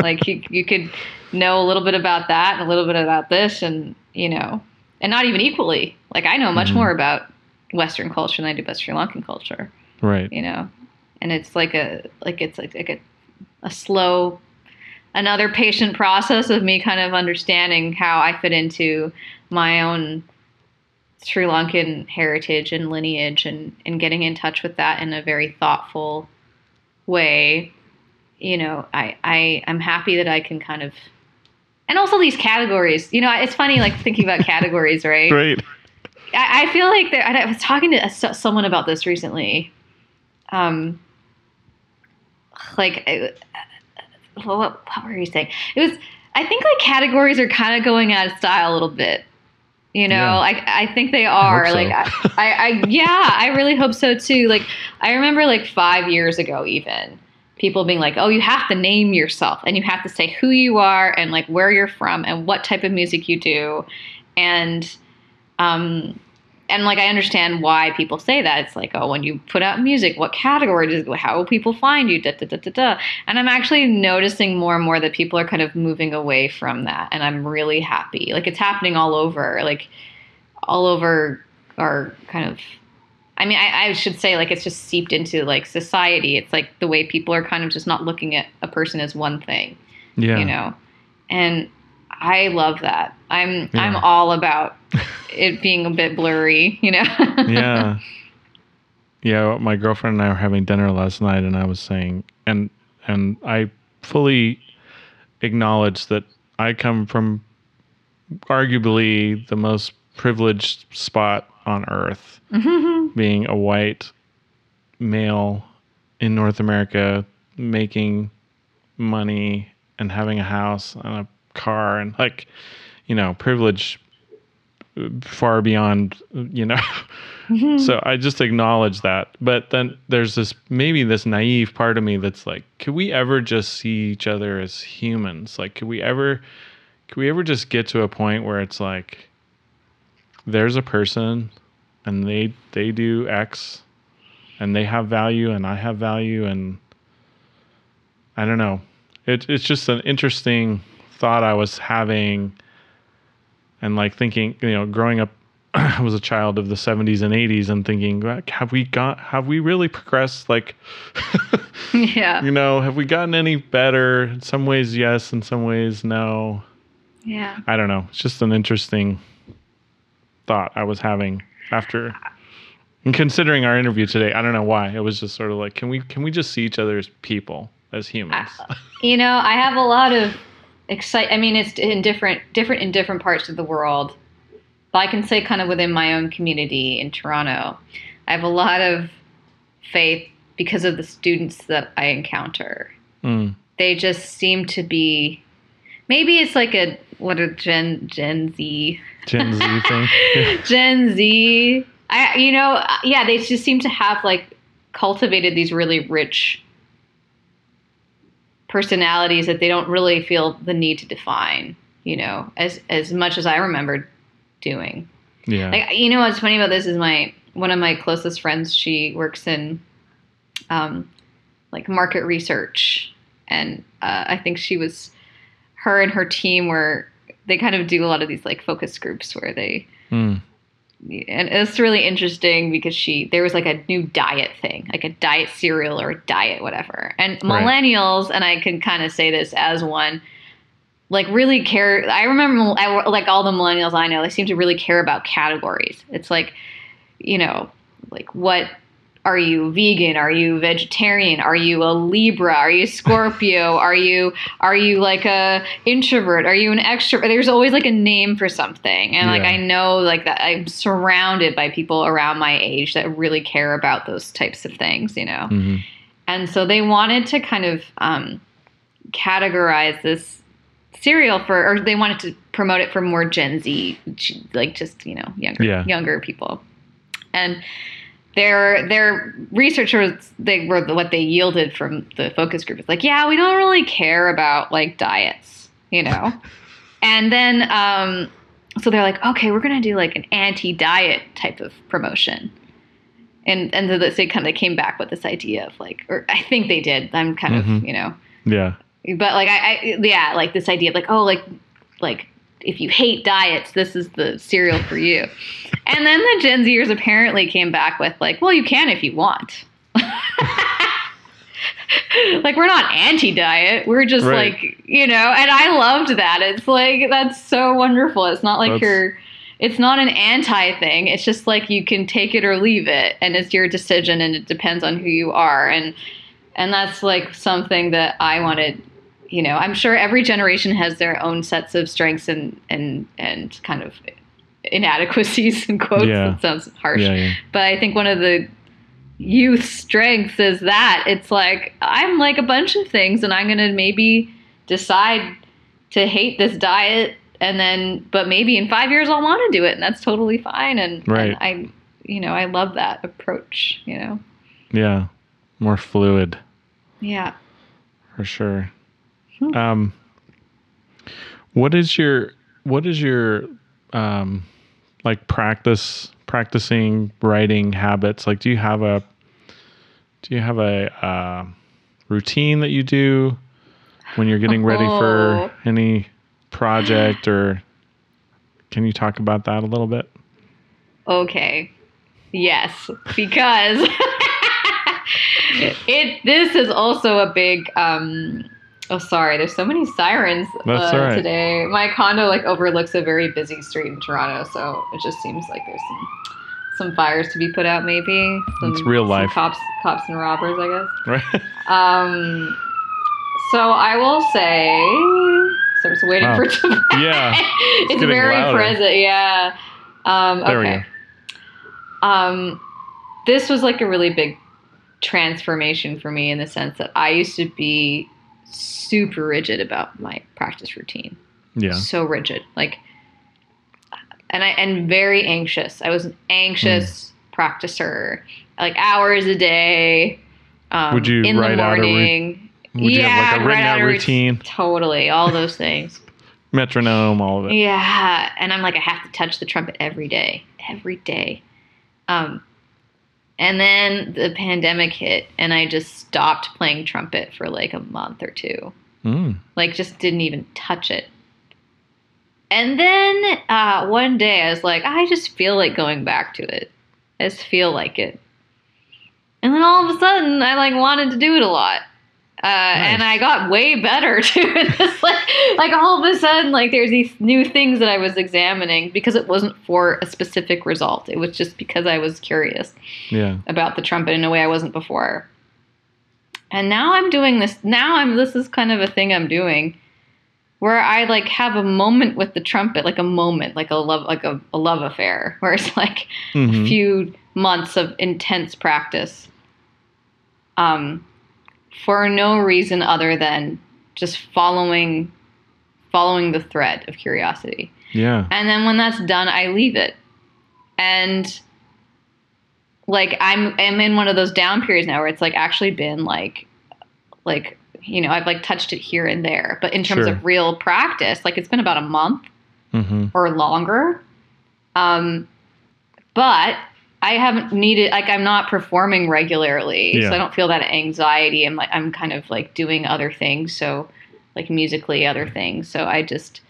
Like you you could know a little bit about that and a little bit about this and, you know, and not even equally. Like I know much Mhm. more about western culture than I do about Sri Lankan culture right. you know and it's like a like it's like, like a, a slow another patient process of me kind of understanding how i fit into my own sri lankan heritage and lineage and and getting in touch with that in a very thoughtful way you know i i i'm happy that i can kind of and also these categories you know it's funny like thinking about (laughs) categories right Right. I, I feel like there, I was talking to a, someone about this recently. Um, like, I- what, what, were you saying? It was, I think like categories are kind of going out of style a little bit. You know, Yeah. I, I think they are. so. Like, I, I, I, yeah, I really hope so too. Like, I remember like five years ago, even people being like, oh, you have to name yourself and you have to say who you are and like where you're from and what type of music you do. And, um, and like I understand why people say that. It's like, oh, when you put out music, what category does how will people find you? Da, da, da, da, da. And I'm actually noticing more and more that people are kind of moving away from that, and I'm really happy. Like it's happening all over, like all over our kind of. I mean, I, I should say like it's just seeped into like society. It's like the way people are kind of just not looking at a person as one thing. Yeah. You know, and I love that. I'm I'm all about it being a bit blurry. You know. (laughs) yeah. (laughs) Yeah, my girlfriend and I were having dinner last night and I was saying and and I fully acknowledge that I come from arguably the most privileged spot on earth. Mm-hmm. Being a white male in North America making money and having a house and a car and like you know, privilege uh, far beyond you know. Mm-hmm. So i just acknowledge that. But then there's this maybe this naive part of me that's like could we ever just see each other as humans? Like could we ever could we ever just get to a point where it's like there's a person and they they do x and they have value and i have value and i don't know. It, it's just an interesting thought i was having and like thinking, you know, growing up, (clears throat) I was a child of the 70s and 80s and thinking, like, have we got, have we really progressed? Like, (laughs) yeah. you know, have we gotten any better? In some ways, yes. In some ways, no. Yeah. I don't know. It's just an interesting thought I was having after. And considering our interview today, I don't know why. It was just sort of like, can we can we just see each other as people, as humans? Uh, you know, I have a lot of excite. I mean, it's in different, different in different parts of the world. But I can say, kind of within my own community in Toronto, I have a lot of faith because of the students that I encounter. Mm. They just seem to be. Maybe it's like a what a Gen Gen Z Gen Z (laughs) thing. Yeah. Gen Z. I you know yeah they just seem to have like cultivated these really rich personalities that they don't really feel the need to define. You know, as as much as I remember doing. Yeah. Like you know what's funny about this is my one of my closest friends. She works in um, like market research, and uh, I think she was her and her team were they kind of do a lot of these like focus groups where they Mm. And it's really interesting because she there was like a new diet thing like a diet cereal or a diet whatever and Right. millennials and i can kind of say this as one like really care i remember I- like all the millennials i know they seem to really care about categories it's like you know like what are you vegan? Are you vegetarian? Are you a libra? Are you scorpio? (laughs) Are you are you like a introvert? Are you an extrovert? There's always like a name for something. And like i know like that i'm surrounded by people around my age that really care about those types of things you know? Hmm and so they wanted to kind of um, categorize this cereal for, or they wanted to promote it for more Gen Z, like just you know younger Yeah. younger people. And their their researchers, they were what they yielded from the focus group. is like, yeah, we don't really care about like diets, you know. (laughs) and then um, so they're like, okay, we're gonna do like an anti-diet type of promotion and and so they kind of came back with this idea of like, or I think they did. I'm kind of Mhm. you know, Yeah. but like I, I yeah, like this idea of like oh like like if you hate diets, this is the cereal for you. and then the Gen Zers apparently came back with like, well, you can if you want. (laughs) like we're not anti-diet we're just Right. like you know and i loved that it's like that's so wonderful it's not like That's- you're it's not an anti thing it's just like you can take it or leave it and it's your decision and it depends on who you are and and that's like something that i wanted you know i'm sure every generation has their own sets of strengths and and and kind of inadequacies and quotes Yeah. that sounds harsh Yeah. Yeah. but I think one of the youth strengths is that it's like I'm like a bunch of things and I'm going to maybe decide to hate this diet and then but maybe in 5 years I'll want to do it and that's totally fine and, Right. and I you know I love that approach, you know. Yeah. More fluid. Yeah. for sure. Hmm. Um, what is your what is your um, like practice practicing writing habits? Like, do you have a do you have a uh, routine that you do when you're getting ready Oh. for any project, or can you talk about that a little bit? Okay. Yes, because (laughs) it this is also a big um Oh, sorry. There's so many sirens uh, right. today. My condo like overlooks a very busy street in Toronto, so it just seems like there's some some fires to be put out. Maybe some, It's real life. cops, cops and robbers, I guess. (laughs) Right. Um, so I will say. So I'm just waiting Wow. for it to. (laughs) Yeah. (laughs) it's getting very louder. present. Yeah. Um, There we okay. Um, this was like a really big transformation for me in the sense that I used to be super rigid about my practice routine. Yeah. So rigid, like, and I and very anxious. I was an anxious Hmm. practicer, like hours a day. Um, Would you in the write out a morning? Would you yeah, have like a written write out routine, Totally, all those things. (laughs) metronome, all of it? Yeah, and I'm like, I have to touch the trumpet every day, every day. Um, and then the pandemic hit, and I just stopped playing trumpet for like a month or two. Mm. Like, just didn't even touch it. And then uh, one day I was like, I just feel like going back to it. I just feel like it. And then all of a sudden, I like wanted to do it a lot. Uh, And I got way better (laughs) too. It's like, like all of a sudden, like there's these new things that I was examining because it wasn't for a specific result. It was just because I was curious Yeah. about the trumpet in a way I wasn't before. And now I'm doing this. Now I'm. This is kind of a thing I'm doing, where I like have a moment with the trumpet, like a moment, like a love, like a, a love affair, (laughs) where it's like a Mhm. few months of intense practice. Um, for no reason other than just following, following the thread of curiosity. Yeah. And then when that's done, I leave it. And like I'm I'm in one of those down periods now where it's like actually been like like you know, I've like touched it here and there. But in terms Sure. of real practice, like it's been about a month hmm or longer. Um but I haven't needed like I'm not performing regularly, Yeah. so I don't feel that anxiety. I'm like I'm kind of like doing other things, so like musically other things. So I just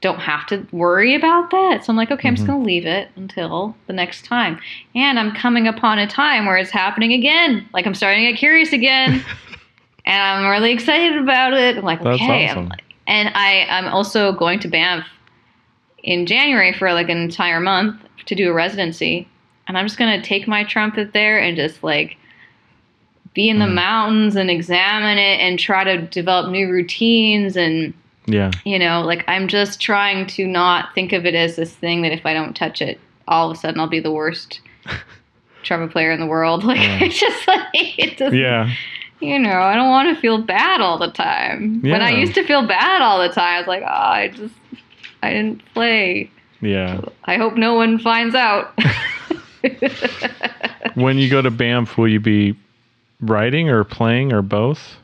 don't have to worry about that. So I'm like, okay, I'm just Mhm. gonna leave it until the next time. And I'm coming upon a time where it's happening again. Like I'm starting to get curious again. (laughs) and I'm really excited about it. I'm like, That's okay. I'm like, and I, I'm also going to Banff in January for like an entire month to do a residency. And I'm just gonna take my trumpet there and just like be in the Mhm. mountains and examine it and try to develop new routines and Yeah. you know, like I'm just trying to not think of it as this thing that if I don't touch it, all of a sudden I'll be the worst (laughs) trumpet player in the world. (laughs) Like Yeah. it's just like it doesn't Yeah. you know, I don't want to feel bad all the time. yeah. When I used to feel bad all the time, I was like, oh, I just, I didn't play. Yeah. I hope no one finds out. (laughs) (laughs) When you go to Banff, will you be writing or playing or both?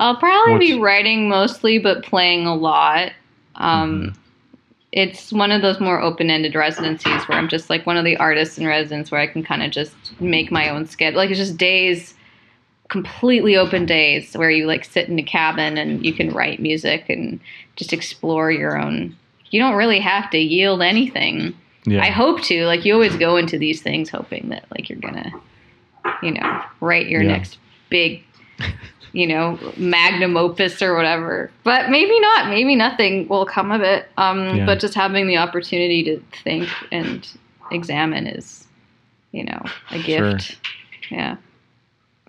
I'll probably be writing mostly, but playing a lot. Um, It's one of those more open ended residencies where I'm just like one of the artists in residence where I can kind of just make my own schedule. Like it's just days, completely open days where you like sit in a cabin and you can write music and just explore your own. You don't really have to yield anything. Yeah. I hope to. Like you always go into these things hoping that like you're gonna, you know, write your Yeah. next big, you know, magnum opus or whatever. But maybe not. Maybe nothing will come of it. Um, Yeah. But just having the opportunity to think and examine is, you know, a Sure. gift. Yeah.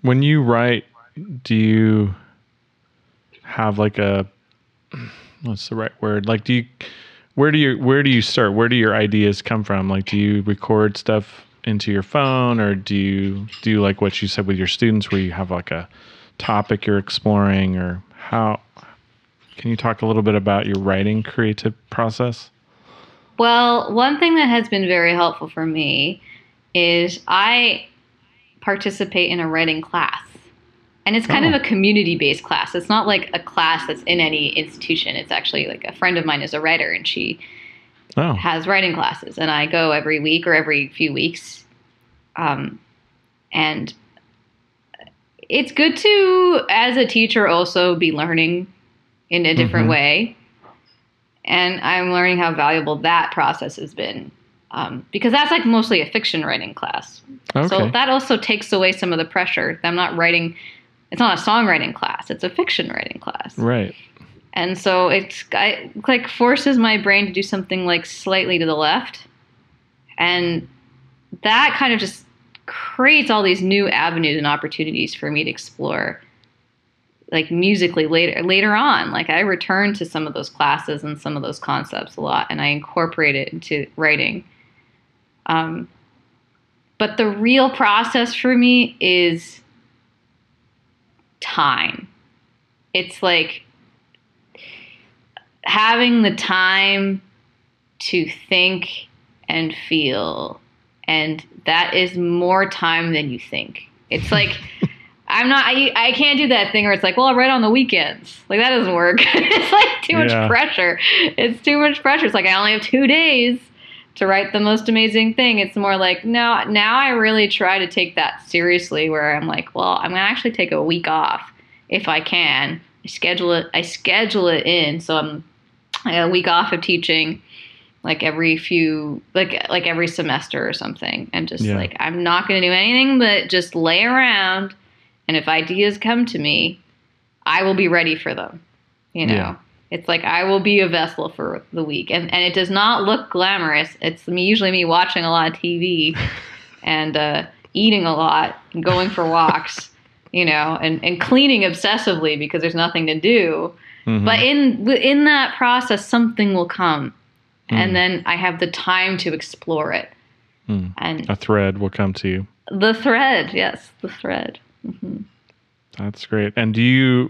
when you write, do you have like a what's the right word? Like do you where do you where do you start? Where do your ideas come from? Like do you record stuff into your phone or do you do you like what you said with your students where you have like a topic you're exploring or how can you talk a little bit about your writing creative process? Well, one thing that has been very helpful for me is I participate in a writing class. And it's kind Oh. of a community based class. It's not like a class that's in any institution. It's actually like a friend of mine is a writer and she Oh, has writing classes. And I go every week or every few weeks. Um, and it's good to, as a teacher, also be learning in a different Mhm. way. And I'm learning how valuable that process has been. Um, because that's like mostly a fiction writing class. okay. So that also takes away some of the pressure. I'm not writing it's not a songwriting class; it's a fiction writing class. Right. And so it's I, like forces my brain to do something like slightly to the left, and that kind of just creates all these new avenues and opportunities for me to explore like musically later later on like i return to some of those classes and some of those concepts a lot and i incorporate it into writing um, but the real process for me is time it's like having the time to think and feel and that is more time than you think it's like (laughs) I'm not. I, I can't do that thing where it's like, well, I'll write on the weekends. Like that doesn't work. (laughs) it's like too much Yeah. pressure. It's too much pressure. It's like I only have two days to write the most amazing thing. It's more like no. Now I really try to take that seriously. Where I'm like, well, I'm gonna actually take a week off if I can. I schedule it. I schedule it in. So I'm a week off of teaching like every few like like every semester or something and just Yeah. like I'm not going to do anything but just lay around and if ideas come to me I will be ready for them you know Yeah. It's like I will be a vessel for the week and and it does not look glamorous it's me usually me watching a lot of TV (laughs) and uh eating a lot and going for walks (laughs) you know and and cleaning obsessively because there's nothing to do Mhm. but in in that process something will come Mm. and then i have the time to explore it Mm. and a thread will come to you. the thread yes the thread hmm That's great. And do you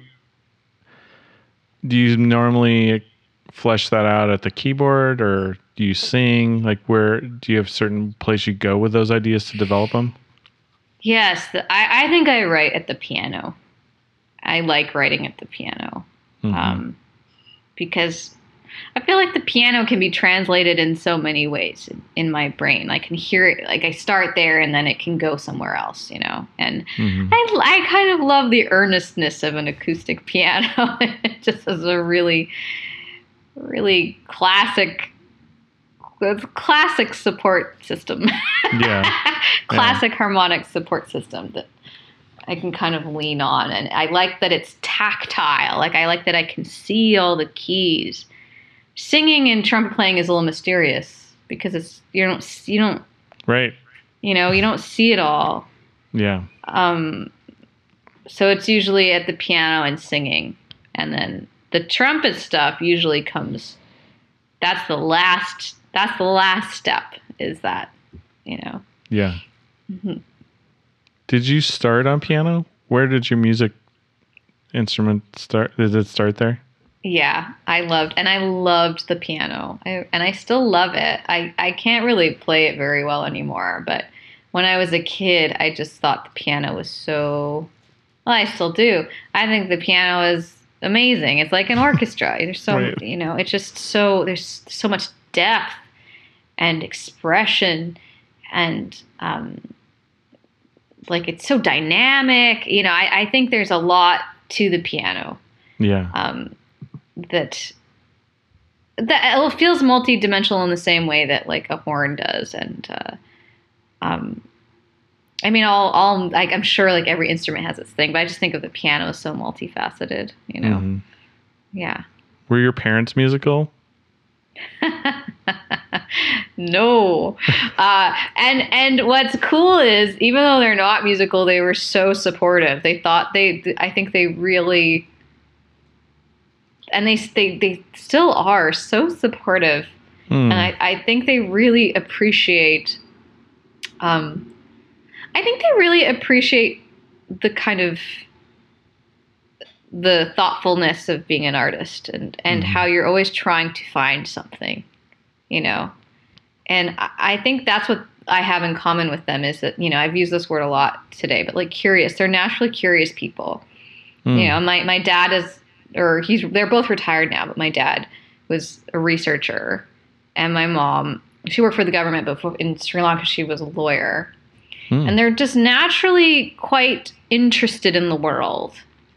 do you normally flesh that out at the keyboard or do you sing? Like where do you have certain place you go with those ideas to develop them? yes the, I, I think i write at the piano i like writing at the piano Mhm. um, because I feel like the piano can be translated in so many ways in, my brain. I can hear it, like I start there and then it can go somewhere else, you know. And Mhm. I, I kind of love the earnestness of an acoustic (laughs) piano. it just is a really, really classic, it's classic support system. (laughs) Yeah. classic harmonic support system that I can kind of lean on. And I like that it's tactile. Like I like that I can see all the keys. Singing and trumpet playing is a little mysterious because it's you don't you don't Right. you know you don't see it all. Yeah. Um, so it's usually at the piano and singing, and then the trumpet stuff usually comes. That's the last. That's the last step. Is that, you know? Yeah. Mhm. Did you start on piano? Where did your music instrument start? Did it start there? Yeah, I loved, and I loved the piano, I, and I still love it. I I can't really play it very well anymore, but when I was a kid, I just thought the piano was so. Well, I still do. I think the piano is amazing. It's like an orchestra. There's so Right. you know, it's just so there's so much depth and expression, and um, like it's so dynamic. You know, I, I think there's a lot to the piano Yeah. um, that that it feels multi-dimensional in the same way that like a horn does and uh, um, I mean all all like I'm sure like every instrument has its thing but I just think of the piano as so multifaceted you know Mhm. yeah Were your parents musical? (laughs) no (laughs) uh, and and what's cool is even though they're not musical they were so supportive they thought they i think they really and they they, they still are so supportive Hmm. and I, I think they really appreciate um i think they really appreciate the kind of the thoughtfulness of being an artist and and Mhm. how you're always trying to find something you know and I, I think that's what i have in common with them is that you know i've used this word a lot today but like curious they're naturally curious people Hmm. you know my, my dad is or he's they're both retired now but my dad was a researcher and my mom she worked for the government but in sri lanka she was a lawyer. Hmm. and they're just naturally quite interested in the world.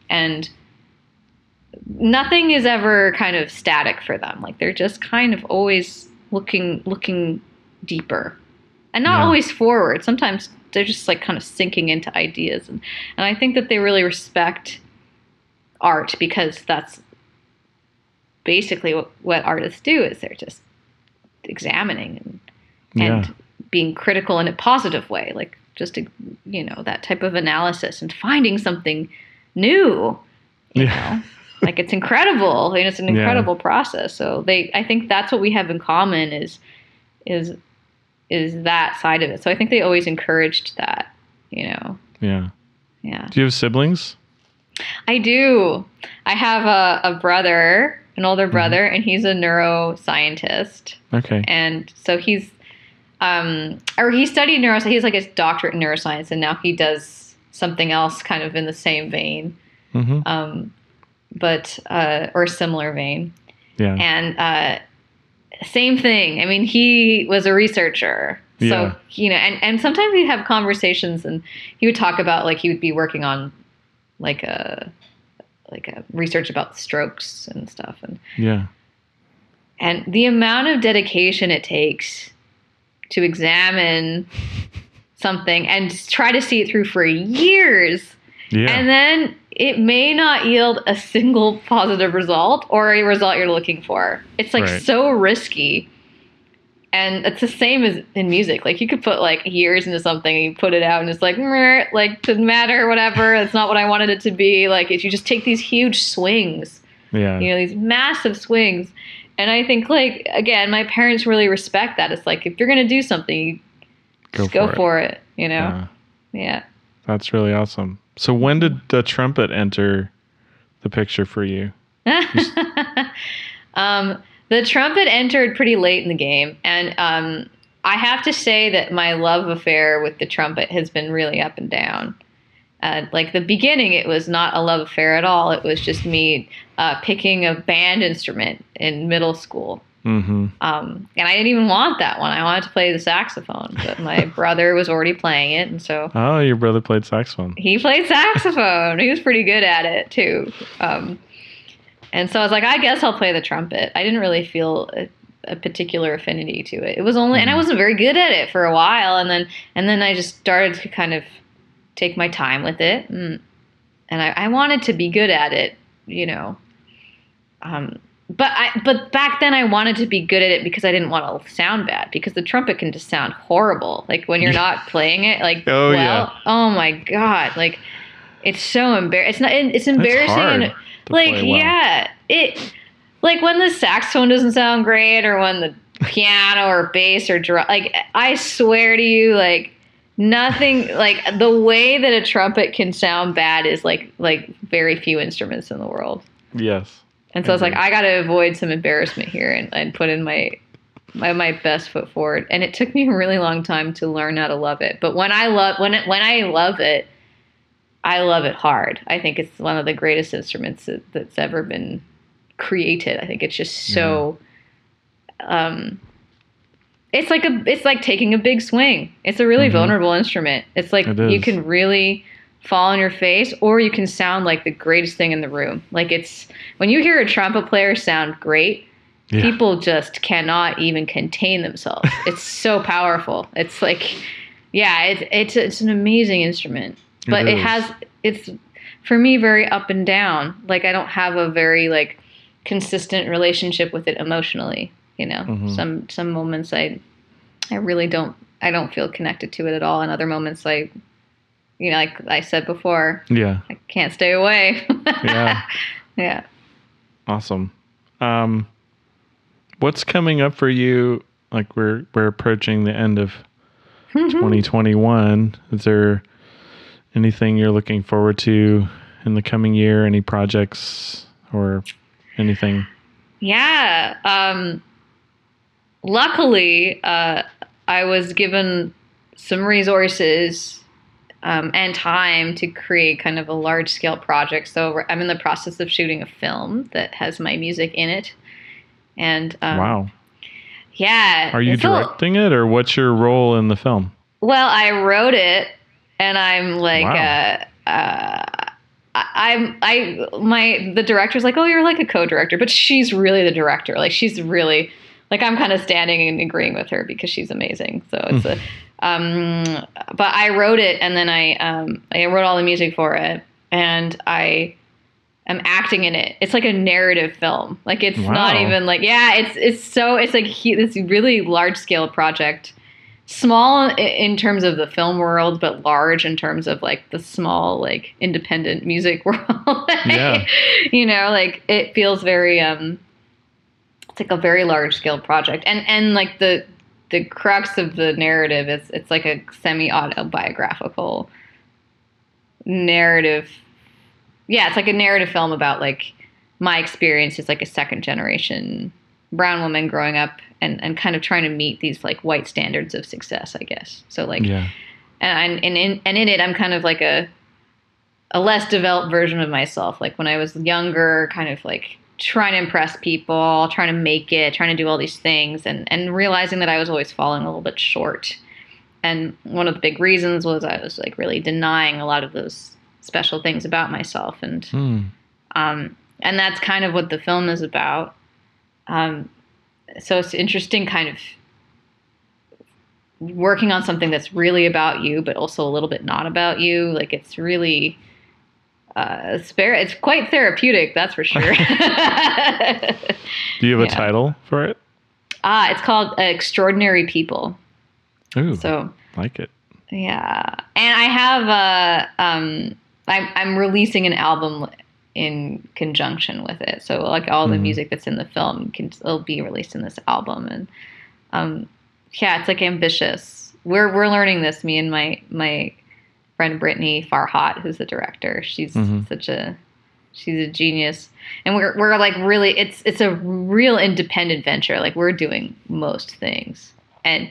And nothing is ever kind of static for them. Like they're just kind of always looking looking deeper. And not Yeah. always forward. Sometimes they're just like kind of sinking into ideas, and and I think that they really respect art because that's basically what, what artists do is they're just examining and and Yeah. being critical in a positive way, like just you know that type of analysis and finding something new. You Yeah. know, like it's incredible. and it's an Yeah. incredible process. So they, I think that's what we have in common is is is that side of it. So I think they always encouraged that. You know, Yeah. yeah. Do you have siblings? I do. I have a, a brother, an older Mm-hmm. brother, and he's a neuroscientist. Okay. and so he's um or he studied neuroscience he's like a doctorate in neuroscience and now he does something else kind of in the same vein Mm-hmm. um but uh or similar vein Yeah. and uh same thing i mean he was a researcher so Yeah. you know and and sometimes we'd have conversations and he would talk about like he would be working on like a like a research about strokes and stuff and yeah. and the amount of dedication it takes to examine something and try to see it through for years Yeah. and then it may not yield a single positive result or a result you're looking for it's like Right. so risky and it's the same as in music like you could put like years into something and you put it out and it's like like doesn't matter whatever it's not what i wanted it to be like if you just take these huge swings yeah. you know these massive swings and i think like again my parents really respect that it's like if you're gonna do something you Go just go for it. for it, you know Yeah. yeah That's really awesome. So when did the trumpet enter the picture for you? (laughs) um, the trumpet entered pretty late in the game and um, i have to say that my love affair with the trumpet has been really up and down uh, like the beginning it was not a love affair at all it was just me uh, picking a band instrument in middle school Mm-hmm. Um, and I didn't even want that one. I wanted to play the saxophone, but my (laughs) brother was already playing it, and so Oh, your brother played saxophone. he played saxophone. he was pretty good at it too. Um, and so I was like, I guess I'll play the trumpet. I didn't really feel a, a particular affinity to it. It was only, and I wasn't very good at it for a while, and then and then I just started to kind of take my time with it, and, and I, I wanted to be good at it, you know. Um, but I but back then I wanted to be good at it because I didn't want to sound bad because the trumpet can just sound horrible like when you're (laughs) not playing it like Oh, well yeah. oh my god like it's so embarrassing it's not it's embarrassing and like well. yeah it like when the saxophone doesn't sound great or when the piano or bass or drum like I swear to you like nothing like the way that a trumpet can sound bad is like like very few instruments in the world Yes. and so I was like, I got to avoid some embarrassment here and, and put in my, my my best foot forward. And it took me a really long time to learn how to love it. But when I love when it, when I love it, I love it hard. I think it's one of the greatest instruments that, that's ever been created. I think it's just so. Um, it's like a it's like taking a big swing. It's a really Mhm. vulnerable instrument. It's like It you can really fall on your face or you can sound like the greatest thing in the room. Like it's when you hear a trumpet player sound great, Yeah. people just cannot even contain themselves. (laughs) it's so powerful. It's like yeah, it's it's it's an amazing instrument. But it has it's for me very up and down. Like I don't have a very like consistent relationship with it emotionally, you know. Mhm. Some some moments I I really don't I don't feel connected to it at all and other moments I you know like I said before, Yeah. I can't stay away. (laughs) Yeah. yeah. Awesome. Um, what's coming up for you? Like we're we're approaching the end of 2021. Is there anything you're looking forward to in the coming year? Any projects or anything? Yeah. Um, luckily, uh, I was given some resources um, and time to create kind of a large scale project. So I'm in the process of shooting a film that has my music in it. And um, wow. yeah, Are you it's a- directing it, or what's your role in the film? well, I wrote it, and I'm like, Wow. uh, uh, I- I'm I my the director's like, oh, you're like a co-director, but she's really the director. Like she's really like I'm kind of standing and agreeing with her because she's amazing. So it's a Um, but I wrote it, and then I um, I wrote all the music for it, and I am acting in it. It's like a narrative film. Like it's not even like yeah. It's it's so it's like he, this really large scale project. Small in terms of the film world, but large in terms of like the small, like independent music (laughs) world. Yeah. (laughs) you know, like it feels very um it's like a very large scale project. And and like the the crux of the narrative is it's like a semi autobiographical narrative. Yeah, it's like a narrative film about like my experience as like a second generation brown woman growing up and, and kind of trying to meet these like white standards of success, I guess. So like Yeah. and and in and in it I'm kind of like a a less developed version of myself. Like when I was younger, kind of like trying to impress people, trying to make it, trying to do all these things, and and realizing that I was always falling a little bit short. And one of the big reasons was I was like really denying a lot of those special things about myself, and Hmm. um, and that's kind of what the film is about. Um, so it's interesting, kind of working on something that's really about you, but also a little bit not about you. Like it's really, uh, it's very, it's quite therapeutic, that's for sure. Do you have a (laughs) title for it? ah, it's called uh, Extraordinary People. Ooh, So like it. Yeah, and I have uh, um, I'm I'm releasing an album in conjunction with it. So like all the Mhm. music that's in the film can still be released in this album, and um, yeah, it's like ambitious. We're we're learning this. Me and my my friend Brittany Farhat, who's the director. She's Mhm. such a she's a genius, and we're we're like really it's it's a real independent venture. Like we're doing most things, and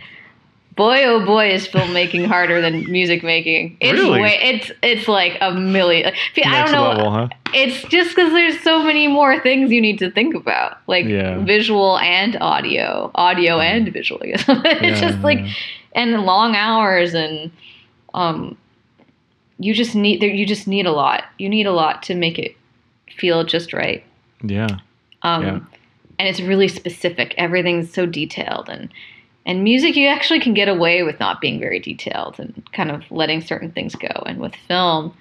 boy oh boy is filmmaking harder than music making it's Really? way it's it's like a million like, i Next don't know level, huh? it's just because there's so many more things you need to think about like Yeah. visual and audio audio and visual (laughs) it's Yeah, just like and long hours and um you just need there you just need a lot you need a lot to make it feel just right Yeah. um, Yeah. and it's really specific. Everything's so detailed, and and music you actually can get away with not being very detailed and kind of letting certain things go. And with film,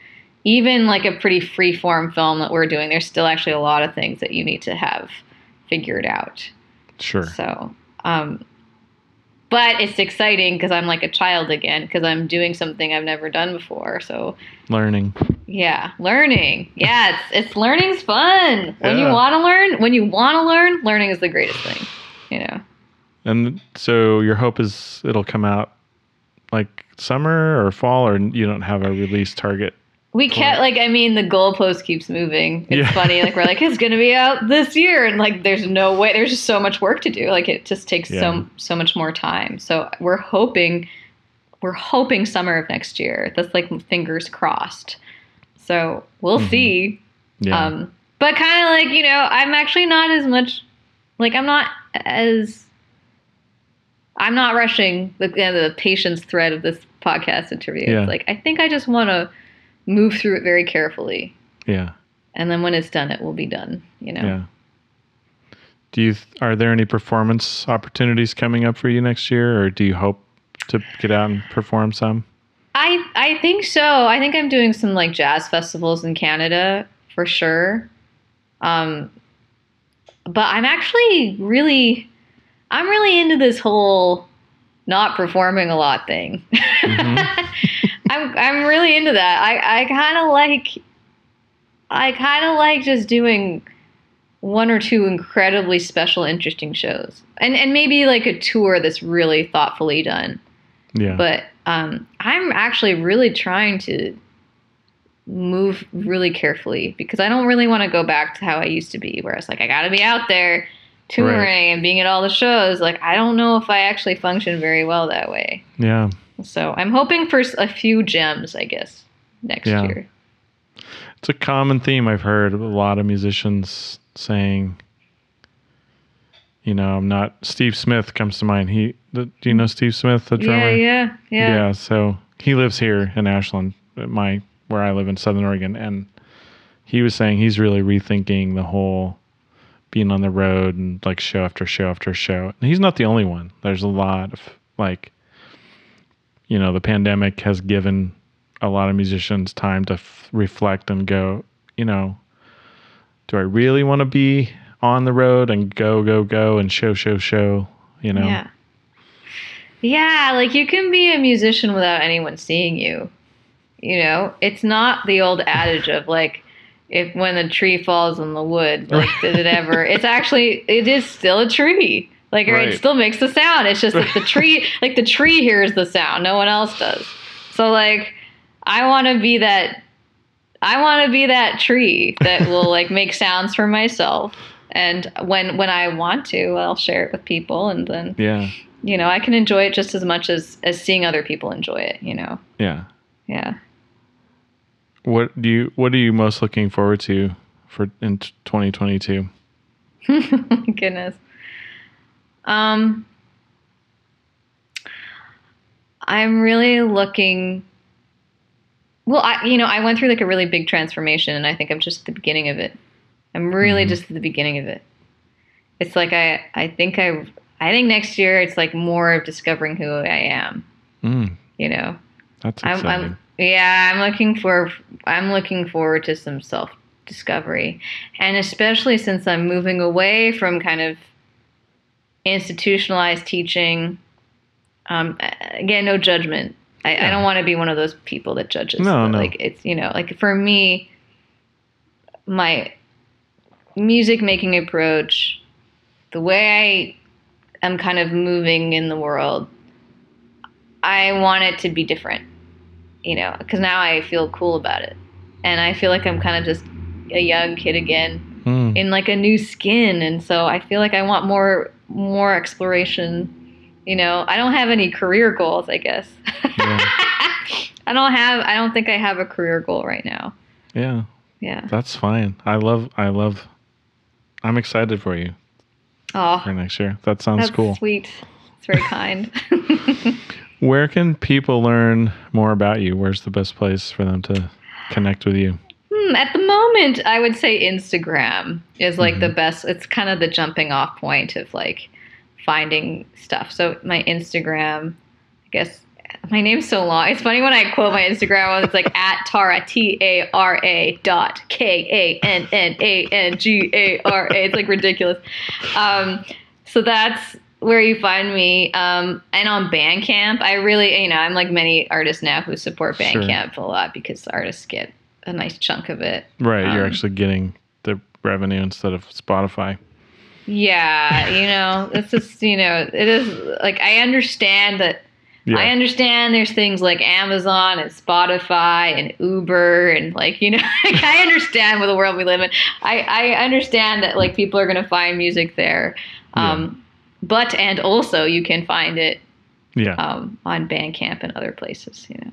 even like a pretty free form film that we're doing, there's still actually a lot of things that you need to have figured out. Sure. So, um, but it's exciting because I'm like a child again because I'm doing something I've never done before. So Learning. yeah, learning. Yeah, it's it's learning's fun. When you want to learn, when you want to learn, learning is the greatest thing. You know. And so your hope is it'll come out like summer or fall, or you don't have a release target. We can't like I mean the goalpost keeps moving. It's Yeah. funny like we're like it's gonna be out this year and like there's no way there's just so much work to do like it just takes Yeah. so so much more time. So we're hoping we're hoping summer of next year. That's like fingers crossed. So we'll Mhm. see. Yeah. Um, but kind of like you know, I'm actually not as much like I'm not as I'm not rushing the you know, the patience thread of this podcast interview. Yeah. It's like I think I just want to move through it very carefully, yeah. and then when it's done, it will be done. You know. Yeah. Do you are there any performance opportunities coming up for you next year, or do you hope to get out and perform some? I I think so. I think I'm doing some like jazz festivals in Canada for sure. Um, but I'm actually really, I'm really into this whole not performing a lot thing. Mhm. (laughs) I'm I'm really into that. I I kind of like, I kind of like just doing one or two incredibly special, interesting shows, and and maybe like a tour that's really thoughtfully done Yeah. but um, I'm actually really trying to move really carefully because I don't really want to go back to how I used to be, where it's like I got to be out there touring Right. and being at all the shows. Like I don't know if I actually function very well that way. yeah. So I'm hoping for a few gems, I guess, next Yeah. year. It's a common theme I've heard a lot of musicians saying. You know, I'm not. Steve Smith comes to mind. He, the, do you know Steve Smith, the drummer? Yeah, yeah, yeah. Yeah, so he lives here in Ashland, my where I live in Southern Oregon, and he was saying he's really rethinking the whole being on the road and like show after show after show. And he's not the only one. There's a lot of like you know, the pandemic has given a lot of musicians time to f- reflect and go, you know, do I really want to be on the road and go, go, go and show, show, show, you know? Yeah. Yeah, like you can be a musician without anyone seeing you. You know, it's not the old adage of like if when the tree falls in the wood, (laughs) like did it ever? It's actually it is still a tree. Like Right. it still makes the sound. It's just that the (laughs) tree like the tree hears the sound. No one else does. So like I want to be that I want to be that tree that will (laughs) like make sounds for myself. And when when I want to, I'll share it with people and then Yeah. you know i can enjoy it just as much as as seeing other people enjoy it you know Yeah. yeah What do you, what are you most looking forward to for in 2022? (laughs) goodness um i'm really looking well i you know i went through like a really big transformation and i think i'm just at the beginning of it i'm really Mhm. just at the beginning of it it's like i i think i i think next year it's like more of discovering who i am Mm, you know that's I'm, exciting. I'm yeah, I'm looking for I'm looking forward to some self discovery, and especially since I'm moving away from kind of institutionalized teaching. Um, again, no judgment. I, I don't want to be one of those people that judges. No, no. Like it's you know like for me, my music making approach, the way I am kind of moving in the world, I want it to be different, you know, because now I feel cool about it. And I feel like I'm kind of just a young kid again Mm, in like a new skin. And so I feel like I want more, more exploration. You know, I don't have any career goals, I guess. Yeah. (laughs) I don't have, I don't think I have a career goal right now. yeah. Yeah. That's fine. I love, I love, I'm excited for you Oh, for next year. That sounds that's cool. sweet. It's very kind. (laughs) (laughs) Where can people learn more about you? Where's the best place for them to connect with you? Hmm, at the moment, I would say Instagram is like Mm-hmm. the best. It's kind of the jumping off point of like finding stuff. So my Instagram, I guess my name's so long. It's funny when I quote my Instagram. It's like (laughs) at Tara T A R A dot K A N N A N G A R A. It's like ridiculous. Um, so that's where you find me. Um, and on Bandcamp, I really, you know, I'm like many artists now who support Sure. Bandcamp a lot because artists get a nice chunk of it. Right. you're Um, actually getting the revenue instead of Spotify. Yeah, you know, (laughs) it's just, you know, it is like I understand that. Yeah. I understand there's things like Amazon and Spotify and Uber and like, you know, (laughs) like I understand what the world we live in. I, I understand that like people are going to find music there. Um, But, and also you can find it yeah. um, on Bandcamp and other places, you know.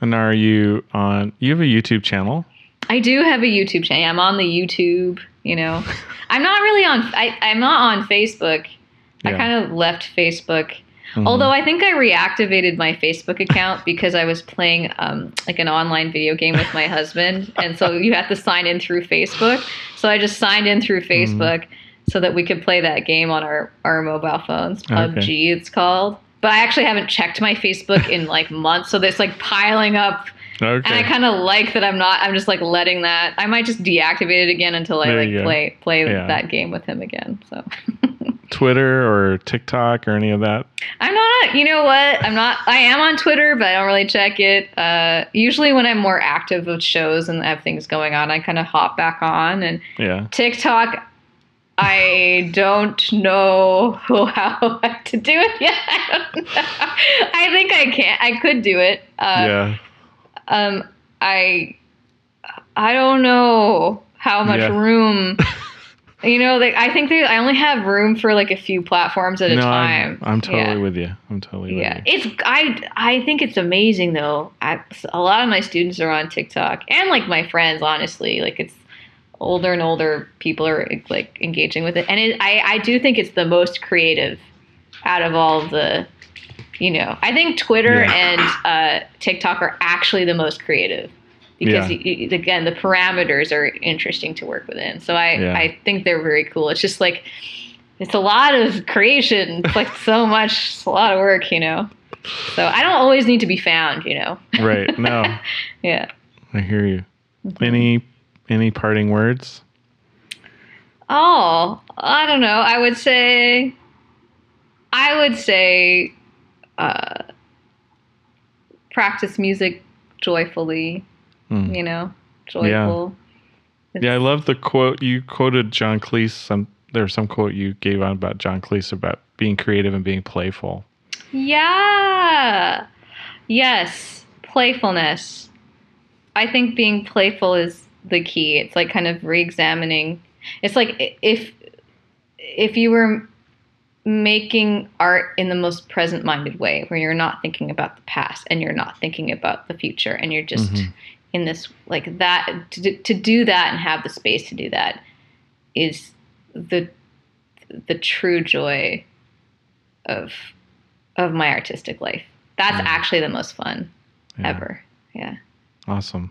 and are you on, you have a YouTube channel? I do have a YouTube channel. I'm on the YouTube, you know. (laughs) I'm not really on I, I'm not on Facebook. I kind of left Facebook. Mhm. Although I think I reactivated my Facebook account (laughs) because I was playing um, like an online video game with my husband, and so you have to sign in through Facebook. So I just signed in through Mm-hmm. So that we could play that game on our our mobile phones. PUBG, Okay. it's called. But I actually haven't checked my Facebook in (laughs) like months, so it's like piling up okay. and I kind of like that I'm not. I'm just like letting that. I might just deactivate it again until I There like play play Yeah. that game with him again. So (laughs) Twitter or TikTok or any of that? I'm not. You know what? I'm not. I am on Twitter, but I don't really check it. Uh, usually when I'm more active with shows and have things going on, I kind of hop back on. And Yeah. TikTok, I don't know (laughs) how to do it yet. (laughs) I don't know. I think I can. I could do it. Uh, yeah. um i i don't know how much Yeah. room (laughs) you know like i think they, i only have room for like a few platforms at a no, time I'm, I'm totally yeah. with you. I'm totally yeah with you. it's i i think it's amazing though I, a lot of my students are on tiktok and like my friends honestly like it's older and older people are like engaging with it and it, i i do think it's the most creative out of all the you know i think twitter Yeah. and uh, tiktok are actually the most creative because Yeah. y- y- again the parameters are interesting to work within so i Yeah. i think they're very cool it's just like it's a lot of creation it's (laughs) like so much it's a lot of work you know So I don't always need to be found, you know. right. No, (laughs) Yeah. I hear you. Mm-hmm. Any any parting words? Oh, I don't know. I would say, I would say, uh, practice music joyfully. Hmm. You know, joyful. Yeah, I love the quote you quoted John Cleese. Some there was some quote you gave on about John Cleese about being creative and being playful. Yeah. Yes. Playfulness. I think being playful is the key. It's like kind of re-examining. It's like if if you were making art in the most present-minded way, where you're not thinking about the past and you're not thinking about the future, and you're just Mhm. in this like that to, do- to do that and have the space to do that is the the true joy of of my artistic life. That's Mm. actually the most fun Yeah. ever. Yeah. Awesome.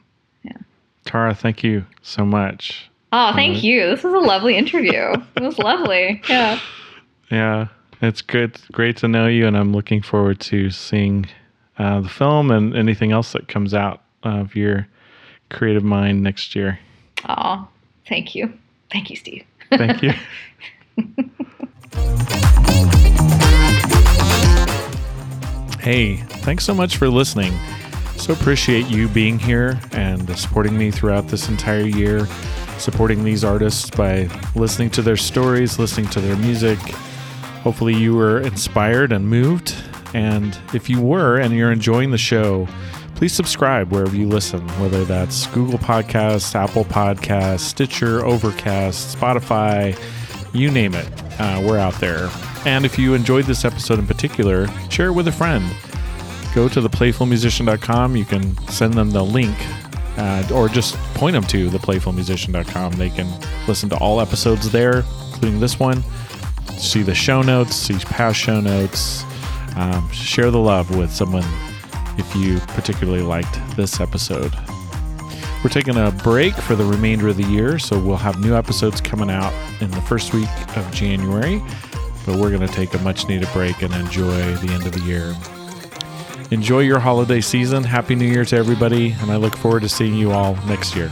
Tara, thank you so much. Oh, thank you. This was a lovely interview. (laughs) it was lovely. Yeah. Yeah, it's good, great to know you, and I'm looking forward to seeing uh, the film and anything else that comes out of your creative mind next year. Oh, thank you. Thank you, Steve. Thank you. (laughs) hey, thanks so much for listening. So appreciate you being here and supporting me throughout this entire year, supporting these artists by listening to their stories, listening to their music. Hopefully, you were inspired and moved. And if you were and you're enjoying the show, please subscribe wherever you listen, whether that's Google Podcasts, Apple Podcasts, Stitcher, Overcast, Spotify, you name it. Uh, we're out there. And if you enjoyed this episode in particular, share it with a friend. Go to theplayfulmusician.com. You can send them the link uh, or just point them to theplayfulmusician.com. They can listen to all episodes there, including this one. See the show notes, see past show notes. Um, share the love with someone if you particularly liked this episode. We're taking a break for the remainder of the year, so we'll have new episodes coming out in the first week of January. But we're going to take a much needed break and enjoy the end of the year. Enjoy your holiday season. Happy New Year to everybody, and I look forward to seeing you all next year.